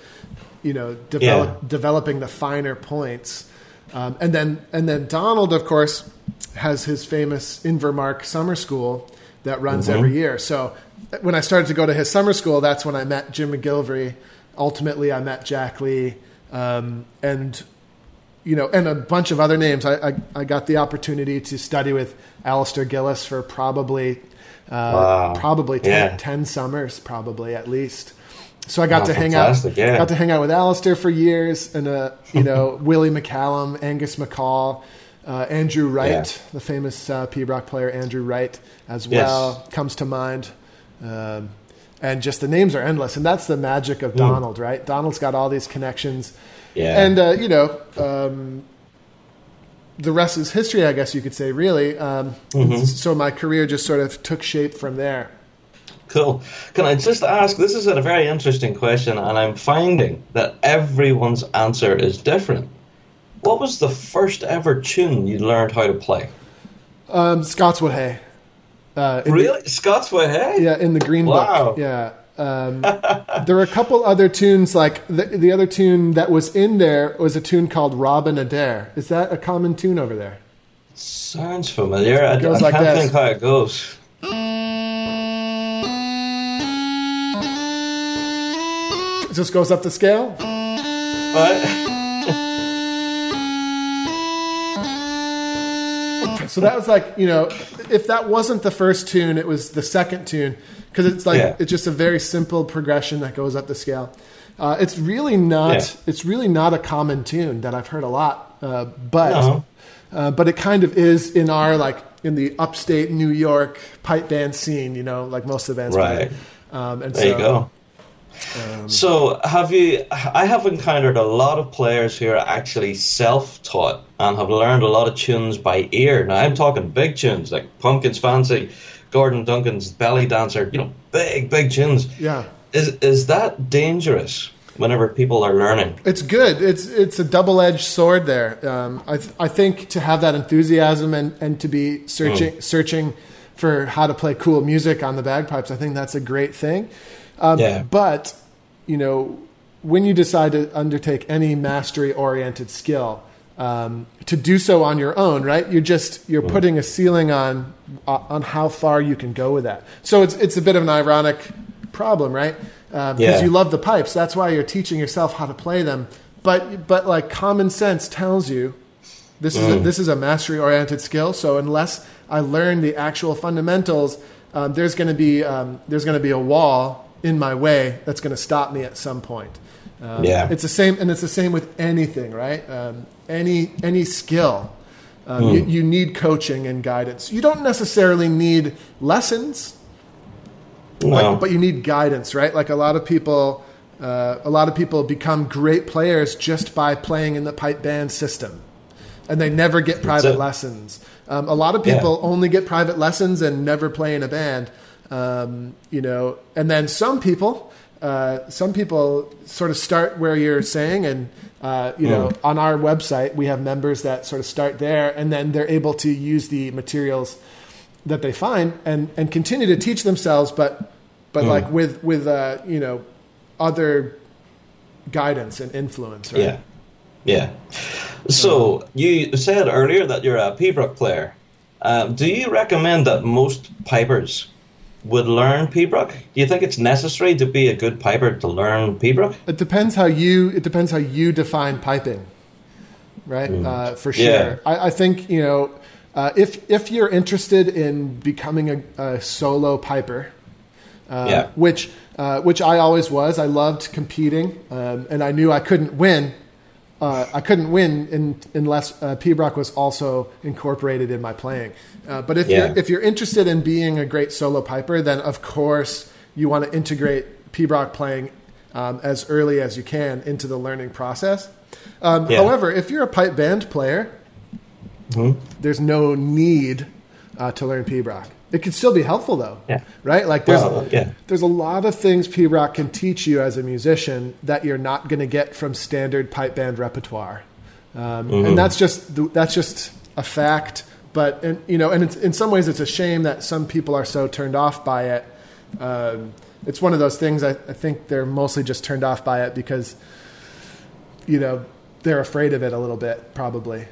you know, develop, Yeah. developing the finer points. Um, and then and then Donald, of course, has his famous Invermark summer school that runs every year. So when I started to go to his summer school, that's when I met Jim McGillivray. Ultimately, I met Jack Lee, um, and you know, and a bunch of other names. I, I, I got the opportunity to study with Alistair Gillies for probably uh, Wow. probably 10, Yeah. 10 summers, probably at least. So I got Wow, to hang out, yeah. got to hang out with Alistair for years, and uh, you know *laughs* Willie McCallum, Angus MacColl, uh, Andrew Wright, Yeah. the famous uh, pibroch player Andrew Wright, as well comes to mind. Um, and just the names are endless, and that's the magic of Donald, right? Donald's got all these connections, Yeah. and uh, you know. Um, the rest is history, I guess you could say, really. Um, So my career just sort of took shape from there. Cool. Can I just ask? This is a very interesting question, and I'm finding that everyone's answer is different. What was the first ever tune you learned how to play? Um, Scotswood Hay. Uh, the- Really, Scots Way Hey? yeah, in the Green Wow. Book. Yeah. Um, *laughs* there were a couple other tunes, like the, the other tune that was in there was a tune called Robin Adair. Is that a common tune over there? Sounds familiar. I, goes I like can't this. think how it goes. It just goes up the scale. So that was like, you know, if that wasn't the first tune, it was the second tune because it's like Yeah. it's just a very simple progression that goes up the scale. Uh, it's really not. Yeah. It's really not a common tune that I've heard a lot, uh, but No. uh, but it kind of is in our like in the upstate New York pipe band scene. You know, like most of the bands. Right. Um, and There so, you go. Um, so, have you? I have encountered a lot of players who are actually self-taught and have learned a lot of tunes by ear. Now, I'm talking big tunes like Pumpkins Fancy, Gordon Duncan's Belly Dancer. You know, big, big tunes. Yeah. Is is that dangerous? Whenever people are learning, it's good. It's it's a double edged sword. There, um, I th- I think to have that enthusiasm and, and to be searching mm. searching for how to play cool music on the bagpipes, I think that's a great thing. Um, yeah. But, you know, when you decide to undertake any mastery oriented skill, um, to do so on your own, right? You're just you're mm. putting a ceiling on uh, on how far you can go with that. So it's it's a bit of an ironic problem, right? Because uh, yeah. you love the pipes, that's why you're teaching yourself how to play them. But but like common sense tells you this mm. is a, mm. this is a mastery oriented skill. So unless I learn the actual fundamentals, um, there's going to be um, there's going to be a wall in my way that's going to stop me at some point. Um, yeah, it's the same, and it's the same with anything, right? Um, any any skill, mm. you, you, need coaching and guidance. You don't necessarily need lessons, no. but, but you need guidance, right? Like a lot of people, uh, a lot of people become great players just by playing in the pipe band system, and they never get private lessons. Um, a lot of people yeah. only get private lessons and never play in a band. Um, you know, and then some people, uh, some people sort of start where you're saying, and uh, you mm. know, on our website we have members that sort of start there, and then they're able to use the materials that they find and and continue to teach themselves, but but mm. like with with uh, you know other guidance and influence, right? Yeah, yeah. So you said earlier that you're a pibroch player. Uh, do you recommend that most pipers would learn pibroch? Do you think it's necessary to be a good piper to learn pibroch? It depends how you it depends how you define piping, right? Mm. Uh, for sure. Yeah. I, I, think you know uh, if if you're interested in becoming a, a solo piper, uh, yeah. which uh, which I always was. I loved competing, um, and I knew I couldn't win uh, I couldn't win in, unless uh, Pibroch was also incorporated in my playing. Uh, but if yeah. you're if you're interested in being a great solo piper, then of course you want to integrate Pibroch playing um, as early as you can into the learning process. Um, yeah. However, if you're a pipe band player, mm-hmm. there's no need uh, to learn Pibroch. It can still be helpful though, yeah. right? Like there's well, yeah. there's a lot of things Pibroch can teach you as a musician that you're not going to get from standard pipe band repertoire, um, mm-hmm. and that's just that's just a fact. But and, you know, and in some ways, it's a shame that some people are so turned off by it. Um, it's one of those things. I, I think they're mostly just turned off by it because you know they're afraid of it a little bit, probably.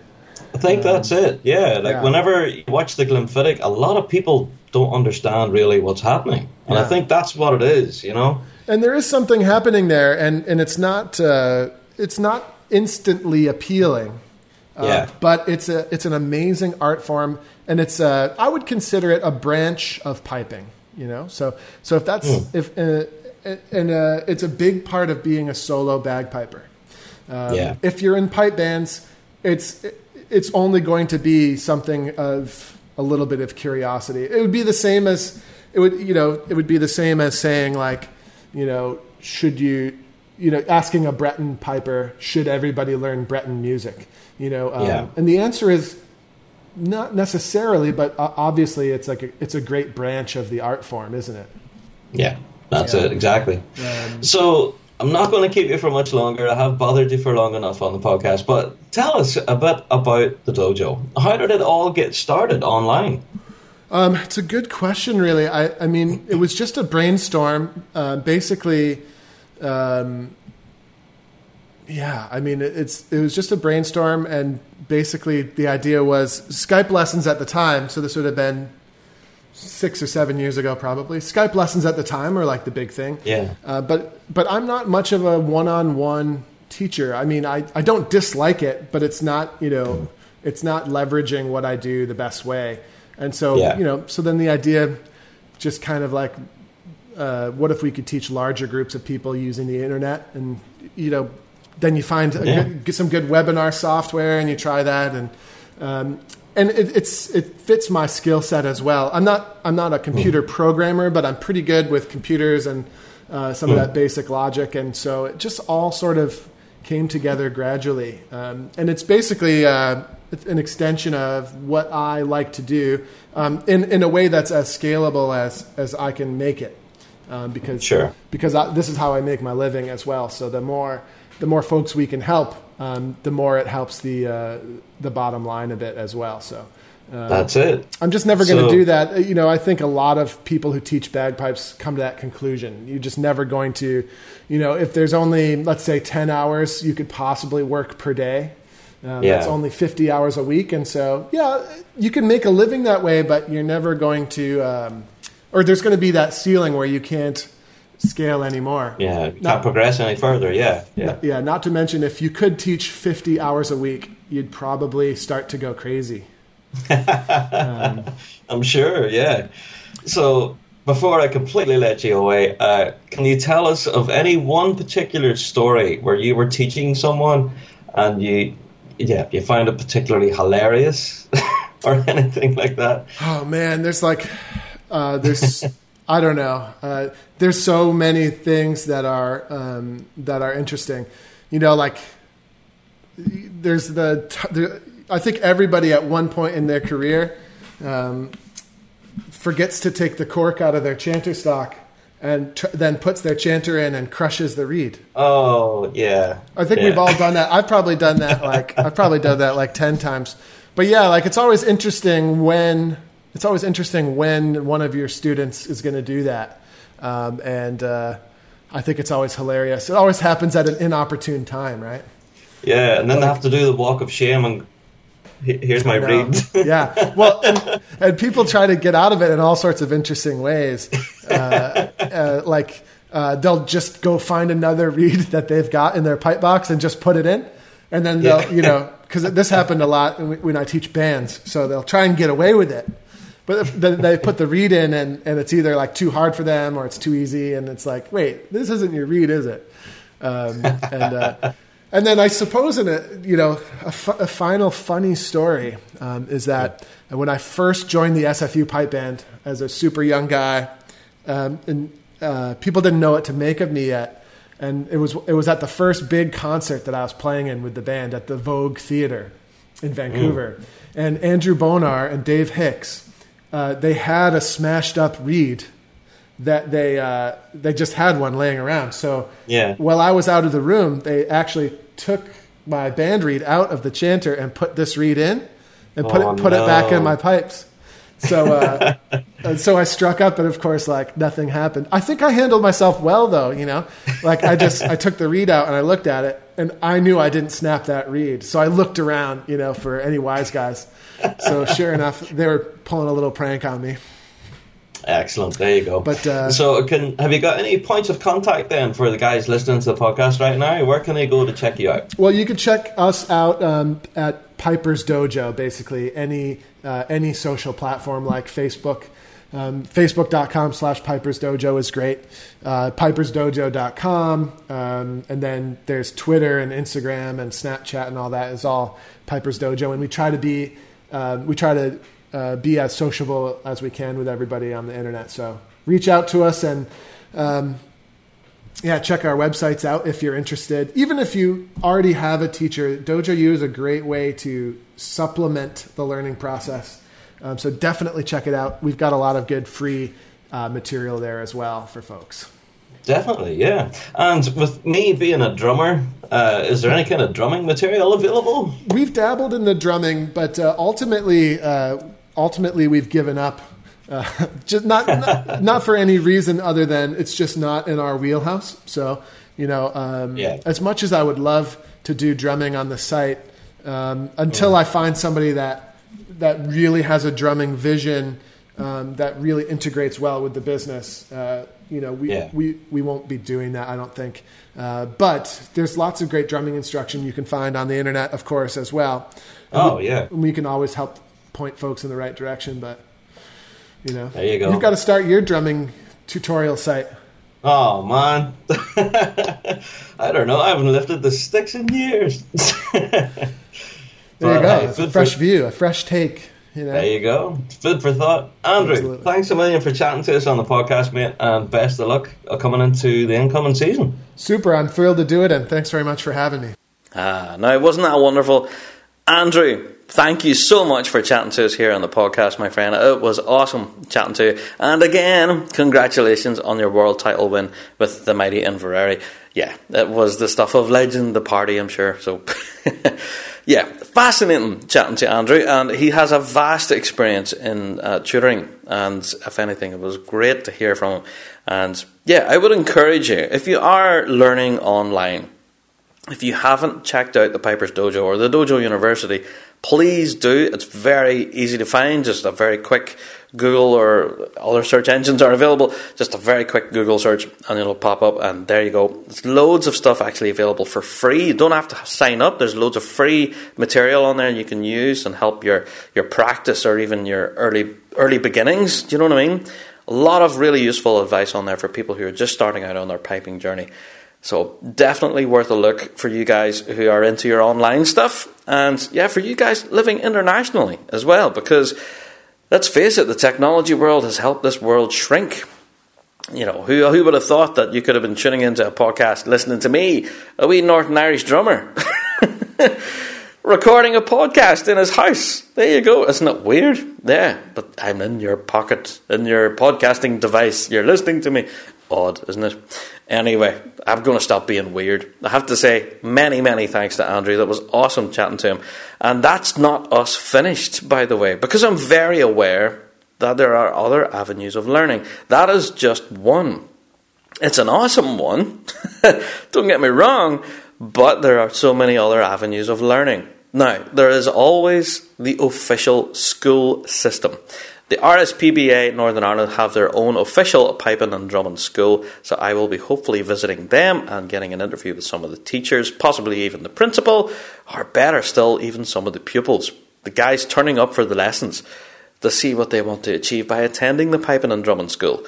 I think um, that's it. Yeah, like yeah. whenever you watch the Glenfiddich, a lot of people don't understand really what's happening, and yeah. I think that's what it is. You know, and there is something happening there, and and it's not uh, it's not instantly appealing. Uh, yeah. But it's a it's an amazing art form, and it's a, I would consider it a branch of piping. You know, so so if that's mm. if uh, and uh, it's a big part of being a solo bagpiper. Um, yeah. If you're in pipe bands, it's it's only going to be something of a little bit of curiosity. It would be the same as it would, you know, it would be the same as saying like, you know, should you, you know, asking a Breton piper, should everybody learn Breton music? You know, um, yeah. and the answer is not necessarily, but obviously it's like a, it's a great branch of the art form, isn't it? Yeah, that's yeah. it exactly. Um, so I'm not going to keep you for much longer. I have bothered you for long enough on the podcast. But tell us a bit about the dojo. How did it all get started online? Um, it's a good question, really. I, I, mean, it was just a brainstorm. Uh, basically, um, yeah. I mean, it's it was just a brainstorm, and basically the idea was Skype lessons at the time. So this would have been six or seven years ago, probably. Skype lessons at the time are like the big thing. Yeah. Uh, but but I'm not much of a one-on-one teacher. I mean, I I don't dislike it, but it's not you know it's not leveraging what I do the best way. And so yeah. you know, so then the idea, just kind of like, uh, what if we could teach larger groups of people using the internet and you know. Then you find yeah. good, get some good webinar software and you try that and um, and it, it's it fits my skill set as well. I'm not I'm not a computer mm. programmer, but I'm pretty good with computers and uh, some of that basic logic, and so it just all sort of came together gradually. Um, and it's basically uh, an extension of what I like to do um, in in a way that's as scalable as as I can make it. Um, because Sure. because I, this is how I make my living as well. So the more the more folks we can help, um, the more it helps the uh, the bottom line a bit as well. So. Uh, That's it. I'm just never going to So- do that. You know, I think a lot of people who teach bagpipes come to that conclusion. You're just never going to, you know, if there's only, let's say, 10 hours you could possibly work per day, um, Yeah. that's only 50 hours a week. And so, yeah, you can make a living that way, but you're never going to, um, or there's going to be that ceiling where you can't scale anymore. Yeah, can't Not- progress any further. Yeah, yeah. Yeah, not to mention if you could teach 50 hours a week, you'd probably start to go crazy. *laughs* I'm sure. Yeah. So before I completely let you away, uh, can you tell us of any one particular story where you were teaching someone and you, yeah, you found it particularly hilarious *laughs* or anything like that? Oh man, there's like, uh, there's, *laughs* I don't know. Uh, there's so many things that are um, that are interesting. You know, like there's the, t- the. I think everybody at one point in their career um, forgets to take the cork out of their chanter stock and tr- then puts their chanter in and crushes the reed. Oh, yeah. I think Yeah. we've all done that. I've probably done that like I've probably done that like ten times. But yeah, like it's always interesting when it's always interesting when one of your students is going to do that, um, and uh, I think it's always hilarious. It always happens at an inopportune time, right? Yeah, and then they have to do the walk of shame and here's my No. reed. *laughs* yeah. Well, and, and people try to get out of it in all sorts of interesting ways. Uh, uh, like uh, they'll just go find another reed that they've got in their pipe box and just put it in, and then they'll, Yeah. you know, because this happened a lot when I teach bands, so they'll try and get away with it. But they put the reed in, and, and it's either like too hard for them or it's too easy, and it's like, wait, this isn't your reed is it? Um, and uh, *laughs* and then I suppose in a you know a, fu- a final funny story um, is that when I first joined the SFU pipe band as a super young guy, um, and uh, people didn't know what to make of me yet, and it was it was at the first big concert that I was playing in with the band at the Vogue Theater in Vancouver, and Andrew Bonar and Dave Hicks, uh, they had a smashed up reed that they uh, they just had one laying around. So Yeah. while I was out of the room, they actually took my band reed out of the chanter and put this reed in, and put Oh, it put it back in my pipes. So uh, *laughs* so I struck up, and of course, like nothing happened. I think I handled myself well, though. You know, like I just I took the reed out and I looked at it, and I knew I didn't snap that reed. So I looked around, you know, for any wise guys. So sure enough, they were pulling a little prank on me. Excellent. There you go. But, uh, so, can have you got any points of contact then for the guys listening to the podcast right now? Where can they go to check you out? Well, you can check us out um, at Piper's Dojo, basically any uh, any social platform like Facebook. Um, Facebook.com slash Piper's Dojo is great. Uh, PipersDojo.com. Um, and then there's Twitter and Instagram and Snapchat and all that is all Piper's Dojo. And we try to be uh, we try to uh, be as sociable as we can with everybody on the internet. So reach out to us and um, yeah, check our websites out if you're interested. Even if you already have a teacher, Dojo U is a great way to supplement the learning process. Um, so definitely check it out. We've got a lot of good free uh, material there as well for folks. Definitely, yeah. And with me being a drummer, uh, is there any kind of drumming material available? We've dabbled in the drumming, but uh, ultimately, uh, ultimately we've given up. Uh, *laughs* just not, not *laughs* not for any reason other than it's just not in our wheelhouse. So you know, um, Yeah. as much as I would love to do drumming on the site, um, until I find somebody that that really has a drumming vision um, that really integrates well with the business. Uh, you know, we, Yeah. we we won't be doing that, I don't think. Uh, but there's lots of great drumming instruction you can find on the internet, of course, as well. And Oh, we, yeah. and we can always help point folks in the right direction. But you know, There you go. You've got to start your drumming tutorial site. Oh man, *laughs* I don't know. I haven't lifted the sticks in years. *laughs* There you go. a fresh view, a fresh take. You know? There you go. Food for thought. Andrew, Absolutely. thanks a million for chatting to us on the podcast, mate, and best of luck coming into the incoming season. Super. I'm thrilled to do it, and thanks very much for having me. Ah, now wasn't that wonderful, Andrew? Thank you so much for chatting to us here on the podcast, my friend. It was awesome chatting to you. And again, congratulations on your world title win with the mighty Inverary. Yeah, it was the stuff of legend, the party, I'm sure. So, *laughs* yeah, fascinating chatting to Andrew. And he has a vast experience in uh, tutoring. And if anything, it was great to hear from him. And yeah, I would encourage you, if you are learning online, if you haven't checked out the Piper's Dojo or the Dojo University, please do. It's very easy to find. Just a very quick Google or other search engines are available. Just a very quick Google search and it'll pop up, and there you go. There's loads of stuff actually available for free. You don't have to sign up. There's loads of free material on there you can use and help your, your practice or even your early early beginnings. Do you know what I mean? A lot of really useful advice on there for people who are just starting out on their piping journey. So definitely worth a look for you guys who are into your online stuff, and yeah, for you guys living internationally as well. Because let's face it, the technology world has helped this world shrink. You know, who who would have thought that you could have been tuning into a podcast listening to me, a wee Northern Irish drummer, *laughs* recording a podcast in his house? There you go. Isn't it weird? Yeah, but I'm in your pocket, in your podcasting device. You're listening to me. Odd, isn't it? Anyway, I'm going to stop being weird. I have to say many, many thanks to Andrew. That was awesome chatting to him. And that's not us finished, by the way, because I'm very aware that there are other avenues of learning. That is just one. It's an awesome one. *laughs* Don't get me wrong, but there are so many other avenues of learning. Now, there is always the official school system. The RSPBA Northern Ireland have their own official piping and drumming school, so I will be hopefully visiting them and getting an interview with some of the teachers, possibly even the principal, or better still, even some of the pupils, the guys turning up for the lessons to see what they want to achieve by attending the piping and drumming school.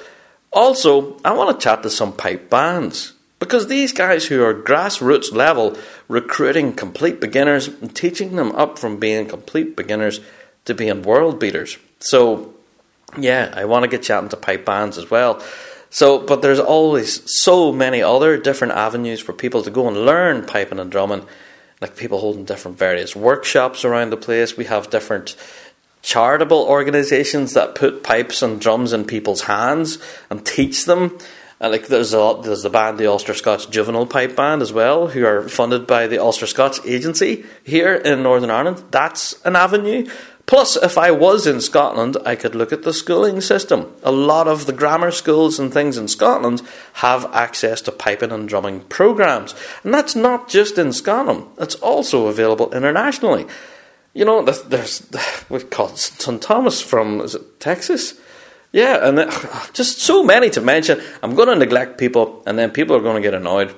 Also, I want to chat to some pipe bands because these guys who are grassroots level recruiting complete beginners and teaching them up from being complete beginners to being world beaters. So, yeah, I want to get chatting to pipe bands as well. So, but there's always so many other different avenues for people to go and learn piping and drumming. Like people holding different various workshops around the place. We have different charitable organizations that put pipes and drums in people's hands and teach them. And like there's a lot, there's the band, the Ulster Scots Juvenile Pipe Band as well, who are funded by the Ulster Scots Agency here in Northern Ireland. That's an avenue. Plus, if I was in Scotland, I could look at the schooling system. A lot of the grammar schools and things in Scotland have access to piping and drumming programs. And that's not just in Scotland, it's also available internationally. You know, there's, there's we call St. Thomas from is it Texas? Yeah, and it, *sighs* just so many to mention. I'm going to neglect people, and then people are going to get annoyed.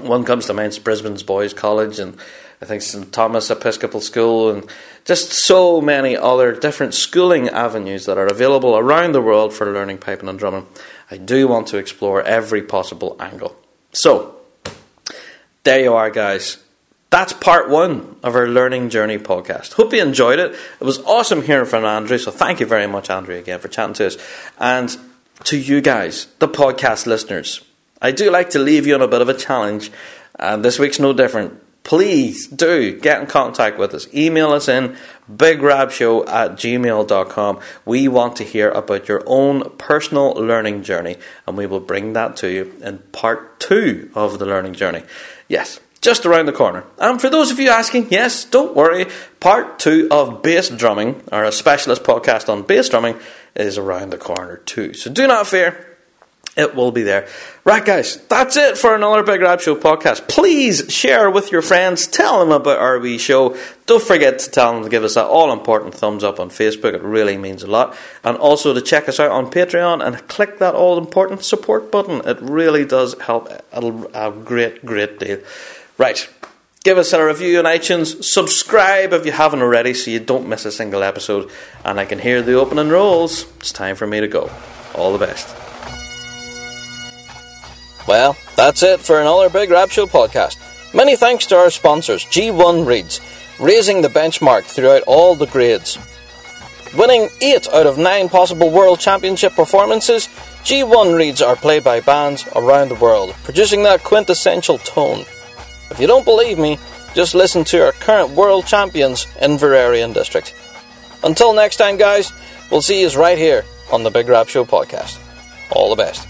One comes to mind, Brisbane's Boys College, and I think St Thomas Episcopal School, and just so many other different schooling avenues that are available around the world for learning piping and drumming. I do want to explore every possible angle. So, there you are, guys. That's part one of our Learning Journey podcast. Hope you enjoyed it. It was awesome hearing from Andrew, so thank you very much, Andrew, again for chatting to us. And to you guys, the podcast listeners, I do like to leave you on a bit of a challenge, and this week's no different. Please do get in contact with us. Email us in bigrabshow at gmail.com. We want to hear about your own personal learning journey, and we will bring that to you in part two of the learning journey. Yes, just around the corner. And for those of you asking, yes, don't worry, part two of bass drumming, a specialist podcast on bass drumming, is around the corner too. So do not fear. It will be there. Right, guys, that's it for another Big Rab Show podcast. Please share with your friends. Tell them about our wee show. Don't forget to tell them to give us that all important thumbs up on Facebook. It really means a lot. And also to check us out on Patreon and click that all important support button. It really does help a great, great deal. Right. Give us a review on iTunes. Subscribe if you haven't already so you don't miss a single episode. And I can hear the opening rolls. It's time for me to go. All the best. Well, that's it for another Big Rab Show podcast. Many thanks to our sponsors, G1 Reeds, raising the benchmark throughout all the grades. Winning 8 out of 9 possible World Championship performances, G1 Reeds are played by bands around the world, producing that quintessential tone. If you don't believe me, just listen to our current world champions Inverary and District. Until next time, guys, we'll see you right here on the Big Rab Show podcast. All the best.